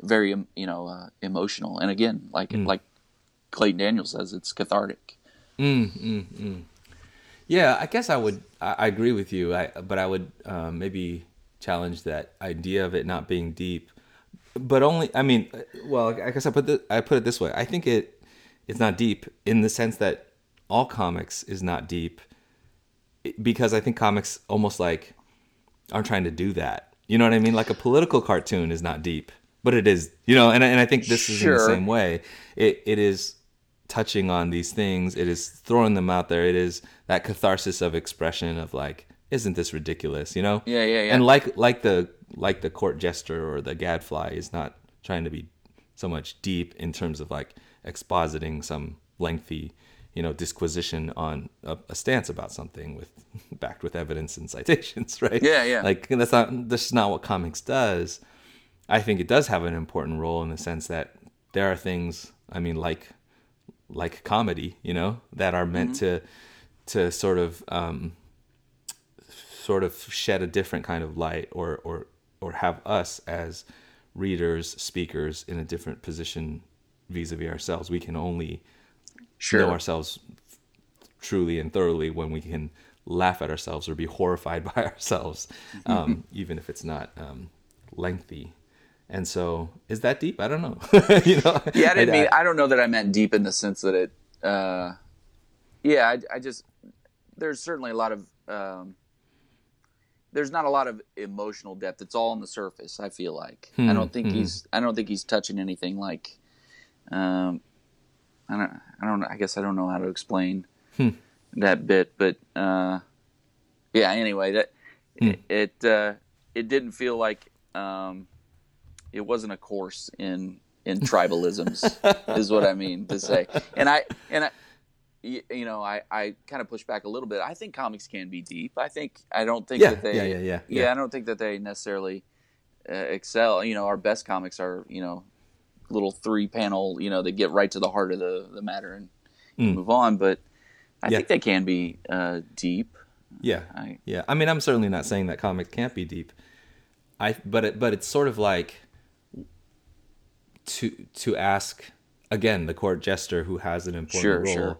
very you know uh, emotional, and again, like Mm. like Claytan Daniels says, it's cathartic. mm-hmm. Yeah, I guess I would. I, I agree with you. I but I would um, maybe challenge that idea of it not being deep, but only. I mean, uh, well, I guess I put the, I put it this way. I think it it's not deep in the sense that all comics is not deep, because I think comics almost like aren't trying to do that. You know what I mean? Like a political cartoon is not deep, but it is. You know, and I- and I think this is in the same way. It it is touching on these things. It is throwing them out there. It is that catharsis of expression of like, isn't this ridiculous? You know? Yeah, yeah, yeah. And like like the like the court jester or the gadfly is not trying to be so much deep in terms of like expositing some lengthy, you know, disquisition on a, a stance about something with [LAUGHS] backed with evidence and citations, [LAUGHS] right? Yeah, yeah. Like that's not that's not what comics does. I think it does have an important role in the sense that there are things, I mean, like like comedy, you know, that are meant to to sort of um, sort of shed a different kind of light or or or have us as readers, speakers in a different position vis-a-vis ourselves. We can only Sure. know ourselves truly and thoroughly when we can laugh at ourselves or be horrified [LAUGHS] by ourselves, um, even if it's not um, lengthy. And so, is that deep? I don't know. [LAUGHS] you know, Yeah, I didn't mean. I- I don't know that I meant deep in the sense that it. Uh, yeah, I, I just there's certainly a lot of. Um, there's not a lot of emotional depth. It's all on the surface. I feel like I don't think he's. I don't think he's touching anything like. Um, I don't. I don't. I guess I don't know how to explain that bit, but uh, yeah. Anyway, that it uh, it didn't feel like um, it wasn't a course in in tribalisms [LAUGHS] is what I mean to say. And I and I you know I I kind of push back a little bit. I think comics can be deep. I think I don't think Yeah, that they yeah, yeah, yeah, yeah. I don't think that they necessarily uh, excel. You know, our best comics are you know little three panel. You know, they get right to the heart of the the matter and move on. But I Mm. Yeah. think they can be uh, deep. Yeah, I- yeah. I mean, I'm certainly not saying that comics can't be deep. I but it, but it's sort of like to to ask again the court jester who has an important Sure, role sure.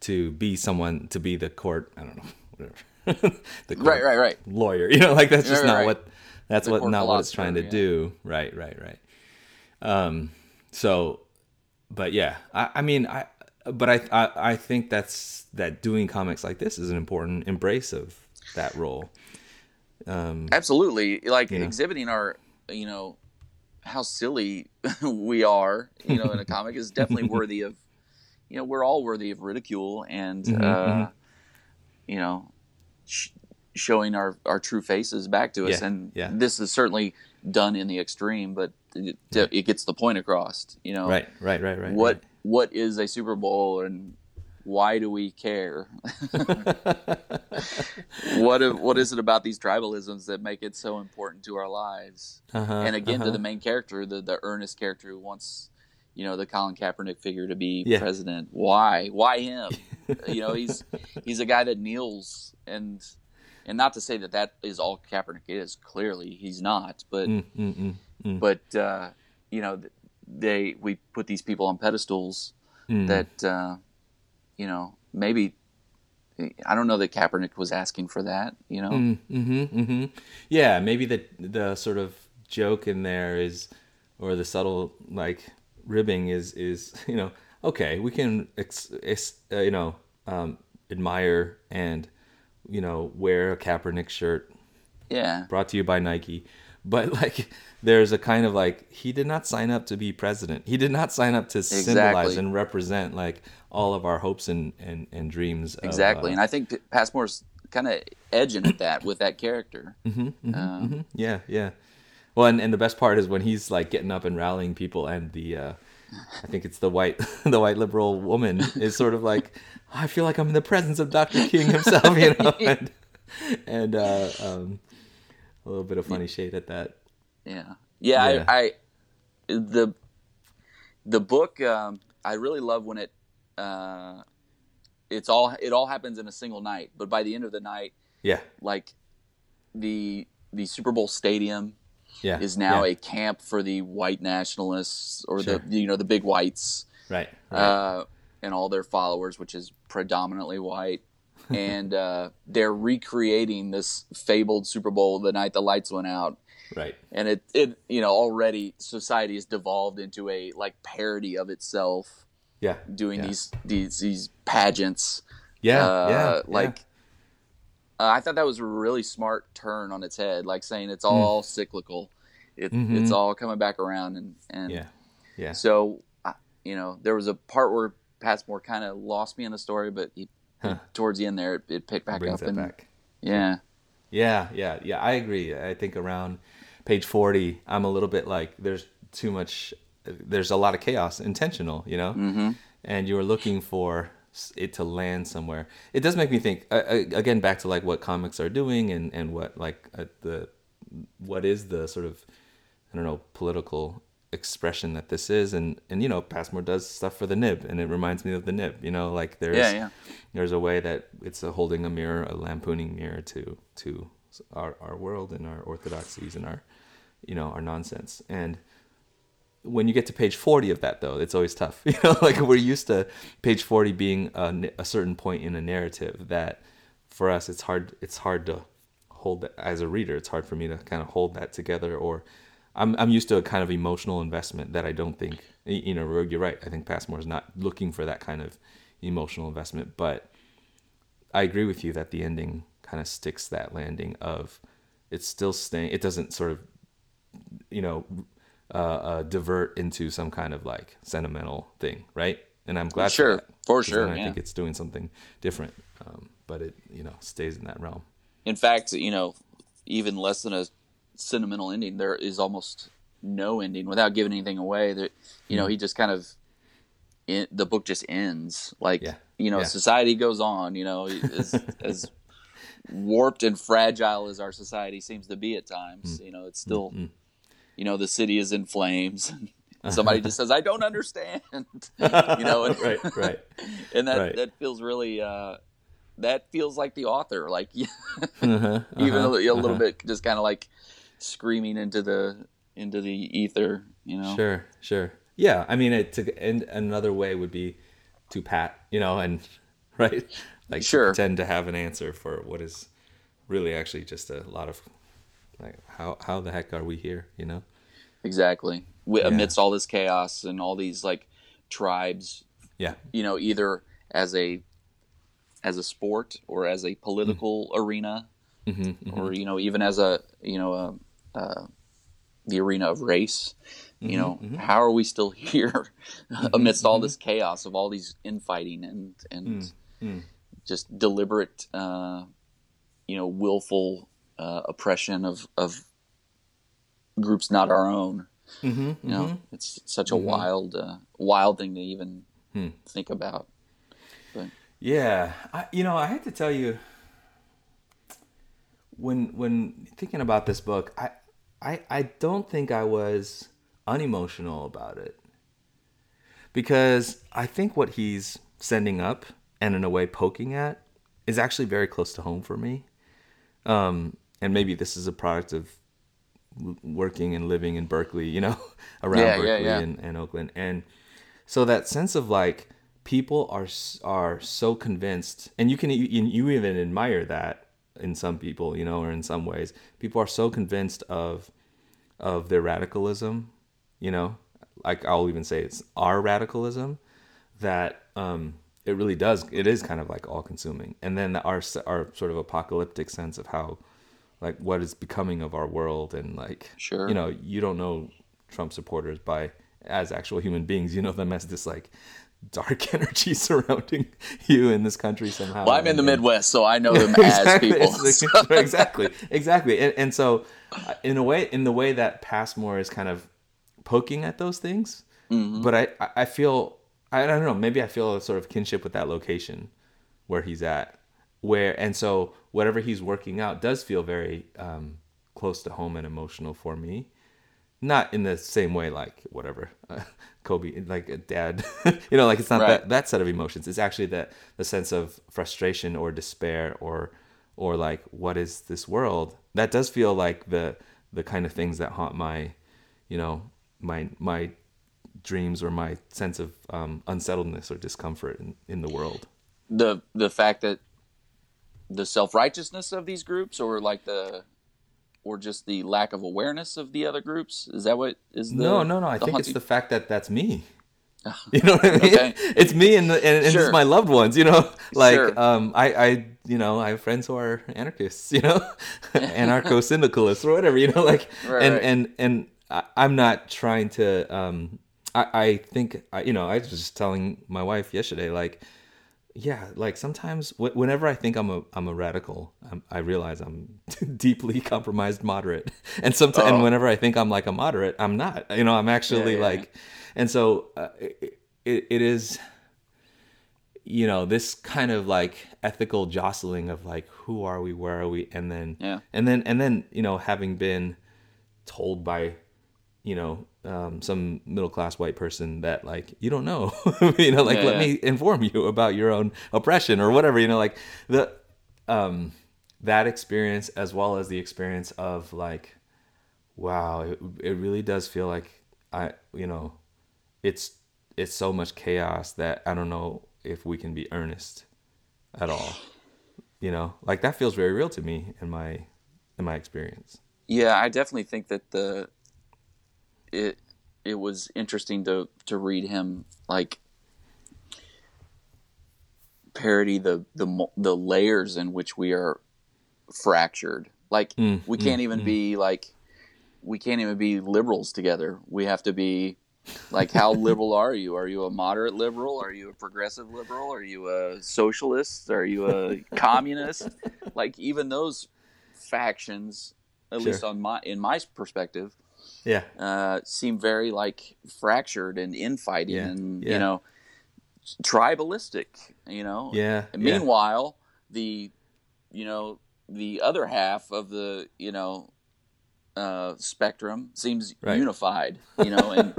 to be someone to be the court. I don't know whatever. [LAUGHS] the court Right, right, right. lawyer. You know, like that's just Right, not right. what that's The what not what it's trying to yeah. do. Right, right, right. Um, so, but yeah, I, I mean, I, but I, I, I think that's that doing comics like this is an important embrace of that role. Um, Absolutely, like You know? exhibiting our, you know, how silly [LAUGHS] we are, you know, in a comic is definitely [LAUGHS] worthy of, you know, we're all worthy of ridicule and, Mm-hmm, uh, you know, sh- showing our our true faces back to us. Yeah, And yeah. this is certainly done in the extreme, but it, it gets the point across. You know, Right, right, right, right. what right. what is a Super Bowl and why do we care? [LAUGHS] what if- what is it about these tribalisms that make it so important to our lives? Uh-huh, and again, to uh-huh. the main character, the the earnest character who wants, you know, the Colin Kaepernick figure to be Yeah. president. Why? Why him? [LAUGHS] you know, he's he's a guy that kneels and and not to say that that is all Kaepernick is. Clearly, he's not. But Mm, mm, mm, mm. but uh, you know, they we put these people on pedestals Mm. that uh, you know maybe I don't know that Kaepernick was asking for that. You know, Mm-hmm, mm-hmm. Yeah, maybe the the sort of joke in there is, or the subtle like ribbing is is [LAUGHS] you know okay we can ex, ex, uh, you know um, admire and you know wear a Kaepernick shirt yeah, brought to you by Nike. But like, [LAUGHS] there's a kind of like he did not sign up to be president. He did not sign up to symbolize and represent like all of our hopes and and, and dreams. of, exactly. uh, and I think Passmore's kind of edging at that with that character. Mm-hmm. Um, yeah, yeah. Well, and, and the best part is when he's like getting up and rallying people, and the uh, I think it's the white [LAUGHS] the white liberal woman is sort of like, I feel like I'm in the presence of Dr. King himself, you know, [LAUGHS] and and uh, um, a little bit of funny shade at that. Yeah, yeah. Yeah. I, I the the book. Um, I really love when it uh, it's all it all happens in a single night. But by the end of the night, Yeah. like the the Super Bowl stadium Yeah. is now yeah. a camp for the white nationalists or Sure. the you know the big whites right. right. uh, and all their followers, which is predominantly white. [LAUGHS] and uh, they're recreating this fabled Super Bowl the night the lights went out, right. and it it you know already society has devolved into a like parody of itself, Yeah. doing yeah. these these these pageants. Yeah. uh, yeah. like uh, I thought that was a really smart turn on its head, like saying it's all cyclical, it, Mhm. it's all coming back around, and and Yeah. Yeah. so, you know, there was a part where Passmore kind of lost me in the story, but he, Huh. towards the end there, it, it picked back Brings up. and back. yeah, Yeah, yeah, yeah. I agree. I think around page 40, I'm a little bit like there's too much, there's a lot of chaos, intentional, you know? Mm-hmm. And you were looking for it to land somewhere. It does make me think, uh, again, back to like what comics are doing and, and what, like, uh, the, what is the sort of, I don't know, political expression that this is. And, and you know, Passmore does stuff for the nib, and it reminds me of the nib, you know? Like, there's, Yeah, yeah. there's a way that it's a holding a mirror, a lampooning mirror to to our our world and our orthodoxies and our you know our nonsense. And when you get to page 40 of that though, it's always tough. [LAUGHS] You know, like we're used to page 40 being a certain point in a narrative that for us it's hard it's hard to hold that as a reader. It's hard for me to kind of hold that together or I'm I'm used to a kind of emotional investment that I don't think you know you're right. I think Passmore is not looking for that kind of emotional investment, but I agree with you that the ending kind of sticks that landing of it's still staying. It doesn't sort of you know uh, uh, divert into some kind of like sentimental thing, right? And I'm glad for Sure, that, for sure, then I yeah. think it's doing something different, um, but it you know stays in that realm. in fact, you know, even less than a sentimental ending, there is almost no ending without giving anything away. That you know, he just kind of the book just ends. Like Yeah. you know, Yeah. society goes on. You know, as, [LAUGHS] as warped and fragile as our society seems to be at times, Mm. you know, it's still, you know, the city is in flames. [LAUGHS] Somebody just says, "I don't understand," [LAUGHS] you know, and, right, right. and that Right. that feels really. Uh, that feels like the author, like Uh-huh, even a, uh-huh, a little uh-huh. bit, just kind of like screaming into the into the ether, you know. Sure, sure. Yeah, I mean, it, to end another way would be to pat, you know, and [LAUGHS] right, like to Sure. pretend to have an answer for what is really actually just a lot of like how how the heck are we here, you know? Exactly. Wi- Yeah. Amidst all this chaos and all these like tribes, Yeah, you know, either as a as a sport or as a political Mm. arena, Mm-hmm, or you know, even as a you know a, uh, the arena of race. Mm-hmm, You know, how are we still [LAUGHS] here amidst all this chaos of all these infighting and and Mm. just deliberate, uh, you know, willful uh, oppression of of groups not our own. mm-hmm, You know, it's such a wild, uh, wild thing to even Hmm. think about. But Yeah, I, you know, I had to tell you when when thinking about this book, I I I don't think I was unemotional about it because I think what he's sending up and in a way poking at is actually very close to home for me. Um, and maybe this is a product of working and living in Berkeley, you know, [LAUGHS] around Yeah, yeah, Berkeley yeah. And, and Oakland, and so that sense of like people are are so convinced, and you can you, you even admire that in some people, you know, or in some ways, people are so convinced of of their radicalism, you know, like I'll even say it's our radicalism that um, it really does. It is kind of like all consuming, and then our our sort of apocalyptic sense of how like what is becoming of our world, and like Sure. you know, you don't know Trump supporters by as actual human beings. You know them as this like dark [LAUGHS] energy surrounding you in this country somehow. well, I'm in the Midwest, so I know [LAUGHS] them as people. Like- [LAUGHS] exactly, exactly. And, and so, uh, in a way, in the way that Passmore is kind of poking at those things, but I, I- I feel, I don't know, maybe I feel a sort of kinship with that location where he's at, where, and so whatever he's working out does feel very um, close to home and emotional for me. Not in the same way like whatever uh, [LAUGHS] Kobe like a dad [LAUGHS] you know like it's not Right. that that set of emotions. It's actually that the sense of frustration or despair or or like what is this world? That does feel like the the kind of things that haunt my you know my my dreams or my sense of um, unsettledness or discomfort in, in the world. The the fact that the self righteousness of these groups, or like the, or just the lack of awareness of the other groups. Is that what is the? no no no i think it's the fact that that's me [LAUGHS] you know what i mean Okay. it's me and, the, and, and Sure. just my loved ones you know like Sure. um i i you know i have friends who are anarchists you know [LAUGHS] anarcho-syndicalists or whatever you know [LAUGHS] like Right, and right. and and I, i'm not trying to um i i think I, you know i was just telling my wife yesterday like yeah like sometimes wh- whenever i think i'm a i'm a radical I'm, i realize i'm [LAUGHS] deeply compromised moderate [LAUGHS] and sometimes and Oh. whenever i think i'm like a moderate i'm not you know i'm actually Yeah, yeah, like and so uh, it, it, it is you know this kind of like ethical jostling of like who are we where are we and then Yeah. and then and then you know having been told by you know um, some middle class white person that like you don't know [LAUGHS] you know like Yeah, let yeah. me inform you about your own oppression or whatever you know like the um that experience as well as the experience of like wow it, it really does feel like i you know it's it's so much chaos that i don't know if we can be earnest at all you know like that feels very real to me in my in my experience Yeah, I definitely think that the it it was interesting to to read him like parody the the the layers in which we are fractured. Like Mm, we can't even be like we can't even be liberals together. We have to be like how [LAUGHS] liberal are you? Are you a moderate liberal? Are you a progressive liberal? Are you a socialist? Are you a [LAUGHS] communist? Like even those factions, at Sure. least on my in my perspective, yeah uh, seem very like fractured and infighting Yeah, and yeah. you know tribalistic. You know. yeah And yeah. meanwhile, the you know the other half of the you know uh, spectrum seems Right. unified. You know, and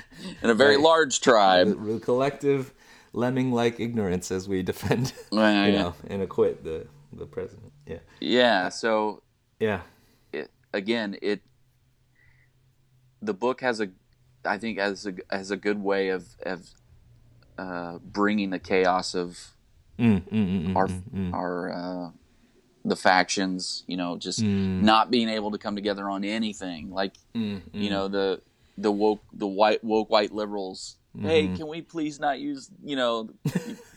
[LAUGHS] in a very Right. large tribe. the, the collective lemming-like ignorance as we defend, [LAUGHS] Yeah, you yeah. know, and acquit the the president. Yeah, Yeah. So yeah, it, again, it the book has a, I think has a has a good way of of uh, bringing the chaos of mm, mm, mm, mm, our mm, mm. our uh, the factions. You know, just not being able to come together on anything. Like you know the the woke the white woke white liberals. Hey, Mm-hmm. can we please not use you know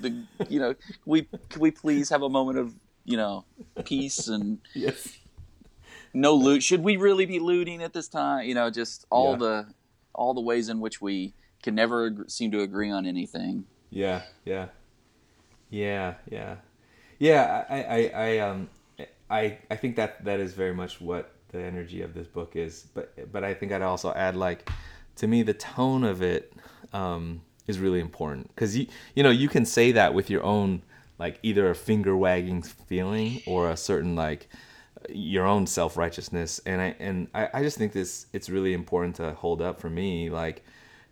the you know we can we please have a moment of you know peace and [LAUGHS] yes, no loot. Should we really be looting at this time? You know, just all Yeah. the all the ways in which we can never seem to agree on anything. yeah, yeah, yeah, yeah, yeah. I, I, I, um, I, I think that that is very much what the energy of this book is. But, but I think I'd also add like, to me, the tone of it, um, is really important because you, you know, you can say that with your own like either a finger wagging feeling or a certain like your own self righteousness. And I, and I, I just think this, it's really important to hold up for me, like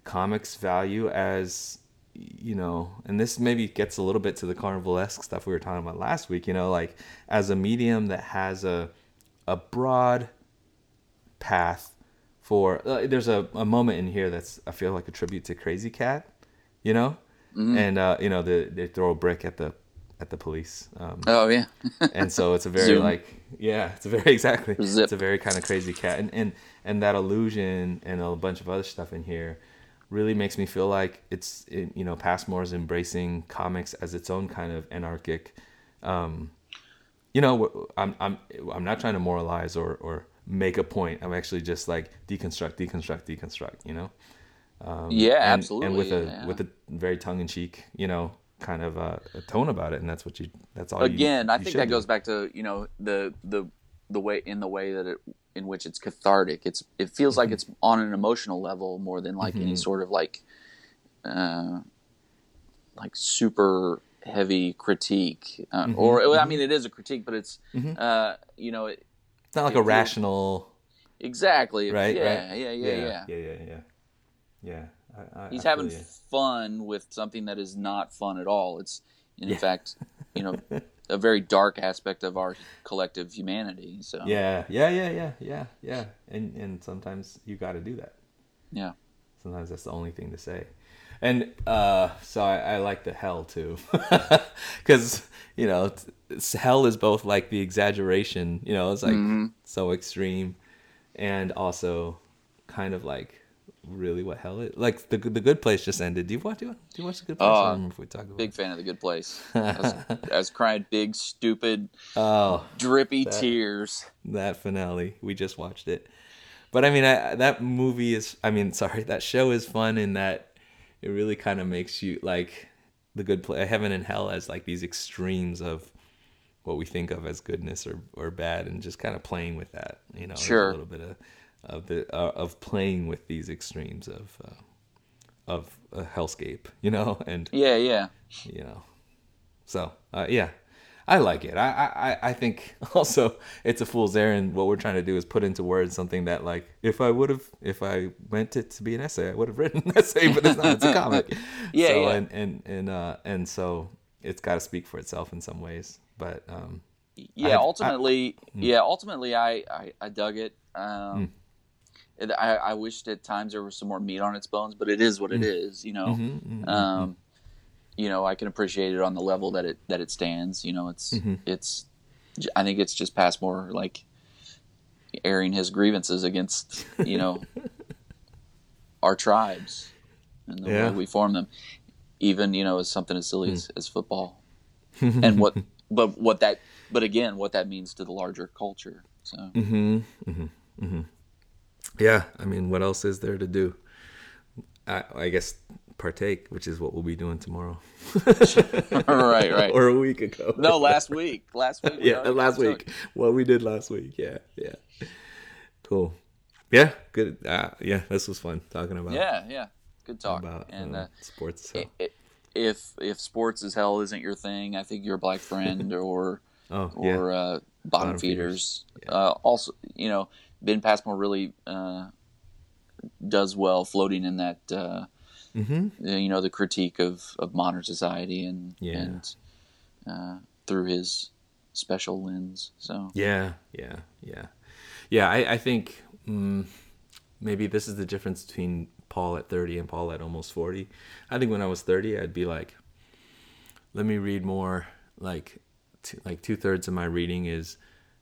comics value as you know, and this maybe gets a little bit to the carnival-esque stuff we were talking about last week, you know, like as a medium that has a a broad path for uh, there's a, a moment in here that's I feel like a tribute to Krazy Kat, you know? And uh, you know, the, they throw a brick at the at the police. Um, Oh yeah, [LAUGHS] and so it's a very Zoom. like yeah it's a very [LAUGHS] exactly Zip. it's a very kind of Krazy Kat and, and and that illusion and a bunch of other stuff in here really makes me feel like it's it, you know passmore is embracing comics as its own kind of anarchic um you know i'm i'm i'm not trying to moralize or or make a point i'm actually just like deconstruct deconstruct deconstruct you know yeah, and, absolutely. and with a yeah. with a very tongue-in-cheek you know kind of uh, a tone about it and that's what you that's all you- again i think that do. goes back to you know the the the way in the way that it in which it's cathartic it's it feels Mm-hmm. like it's on an emotional level more than like any sort of like uh like super heavy critique uh, Mm-hmm. or i mean it is a critique but it's uh you know it, It's not like It a rational exactly. right? Yeah, right? yeah, yeah, yeah, yeah. yeah, yeah, yeah. Yeah, I, I, He's having fun with something that is not fun at all. It's in fact, you know, [LAUGHS] a very dark aspect of our collective humanity. So Yeah, yeah, yeah, yeah, yeah, yeah. And and sometimes you got to do that. yeah. Sometimes that's the only thing to say. And uh, so I, I like the hell too, [LAUGHS] because you know it's, it's- hell is both like the exaggeration, you know, it's like Mm-hmm. so extreme, and also kind of like really what hell is. Like the the Good Place just ended. Do you watch? Do you, do you watch the Good Place? I Uh, don't remember if we talked about. Big it. fan of the Good Place. [LAUGHS] I was, I was crying big, stupid, Oh, drippy tears. that finale. We just watched it. But I mean, I, that movie is. I mean, [LAUGHS] sorry, that show is fun in that it really kind of makes you like the good place, heaven and hell as like these extremes of what we think of as goodness or, or bad, and just kind of playing with that. You know, Sure. a little bit of of the uh, of playing with these extremes of uh, of a hellscape. [LAUGHS] You know, and Yeah, yeah. you know. So uh, yeah. I like it. I, I I- i think [LAUGHS] also it's a fool's errand. What we're trying to do is put into words something that like if i would have if i meant it to be an essay i would have [LAUGHS] written an essay but it's not. It's a comic. Yeah, so, yeah. and and and uh and so it's got to speak for itself in some ways but um yeah I- ultimately yeah ultimately I, I i dug it. Um it, i i wished at times there was some more meat on its bones but it is what it is you know Mm-hmm, um you know i can appreciate it on the level that it that it stands you know it's Mm-hmm. it's i think it's just past more like airing his grievances against you know [LAUGHS] our tribes and the Yeah. way we form them even you know as something as silly as, as football [LAUGHS] and what but what that but again what that means to the larger culture so Mm-hmm. Yeah i mean what else is there to do i i guess partake which is what we'll be doing tomorrow [LAUGHS] right right or a week ago no last week last week we yeah, last week. What we did last week. Yeah, yeah. Cool. Yeah, good. Uh, yeah, this was fun talking about yeah yeah good talk about and uh, uh, sports. So. if if Sports Is Hell isn't your thing i think you're a black friend [LAUGHS] or oh, yeah. or uh, bottom, Bottom feeders. Uh, also, you know, Ben Passmore really uh, does well floating in that, uh, Mm-hmm. you know, the critique of, of modern society and Yeah. and uh, through his special lens. So Yeah, yeah, yeah, yeah. I, I think mm, maybe this is the difference between Paul at thirty and Paul at almost forty. I think when I was thirty, I'd be like, let me read more. Like, two, like two thirds of my reading is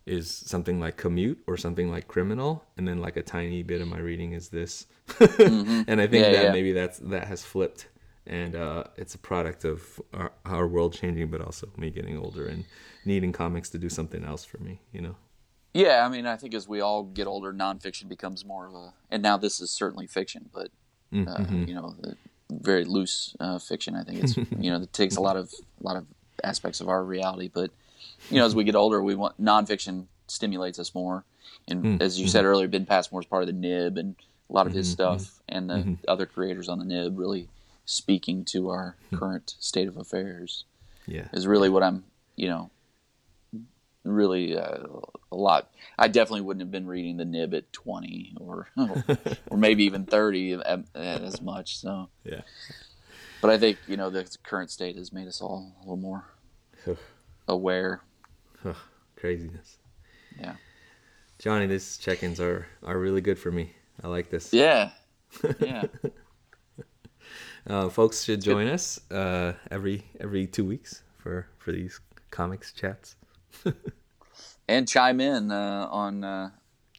is something like commute or something like criminal, and then like a tiny bit of my reading is this. [LAUGHS] and I think Yeah, that yeah. maybe that's that has flipped. And uh, it's a product of our, our world changing, but also me getting older and needing comics to do something else for me, you know? yeah, I mean, I think as we all get older, nonfiction becomes more of a, and now this is certainly fiction, but uh, you know, the very loose uh, fiction. I think it's [LAUGHS] you know, it takes a lot of a lot of aspects of our reality, but you know, as we get older, we want nonfiction stimulates us more. And hmm. as you hmm. said earlier, Ben Passmore's part of the Nib, and a lot of his mm-hmm. stuff mm-hmm. and the mm-hmm. other creators on the Nib really speaking to our hmm. current state of affairs Yeah. is really what I'm, you know, really uh, a lot. I definitely wouldn't have been reading the Nib at 20 or [LAUGHS] or maybe even 30 at- at as much. So, Yeah. but I think you know the current state has made us all a little more aware. Craziness. Yeah. Johnny, these check-ins are are really good for me. I like this. Yeah. [LAUGHS] Yeah. Uh, folks should join us uh, every every two weeks for for these comics chats. [LAUGHS] and chime in uh, on uh,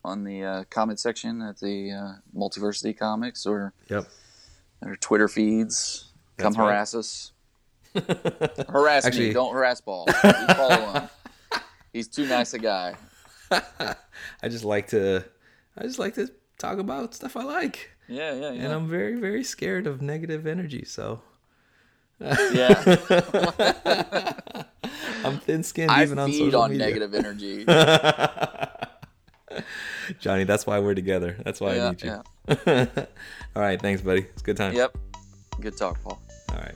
on the uh, comment section at the uh, Multiversity Comics or Yep. Twitter feeds. Come That's right. harass us. [LAUGHS] harass Actually- me. Don't harass Paul. You follow him. He's too nice a guy. [LAUGHS] I just like to I just like to talk about stuff I like, Yeah, yeah, and yeah. I'm very very scared of negative energy. So yeah. [LAUGHS] I'm thin-skinned I even on feed social on media. negative energy. Johnny, that's why we're together. That's why I Yeah, need you. All right, thanks, buddy. It's a good time. yep. Good talk, Paul. All right.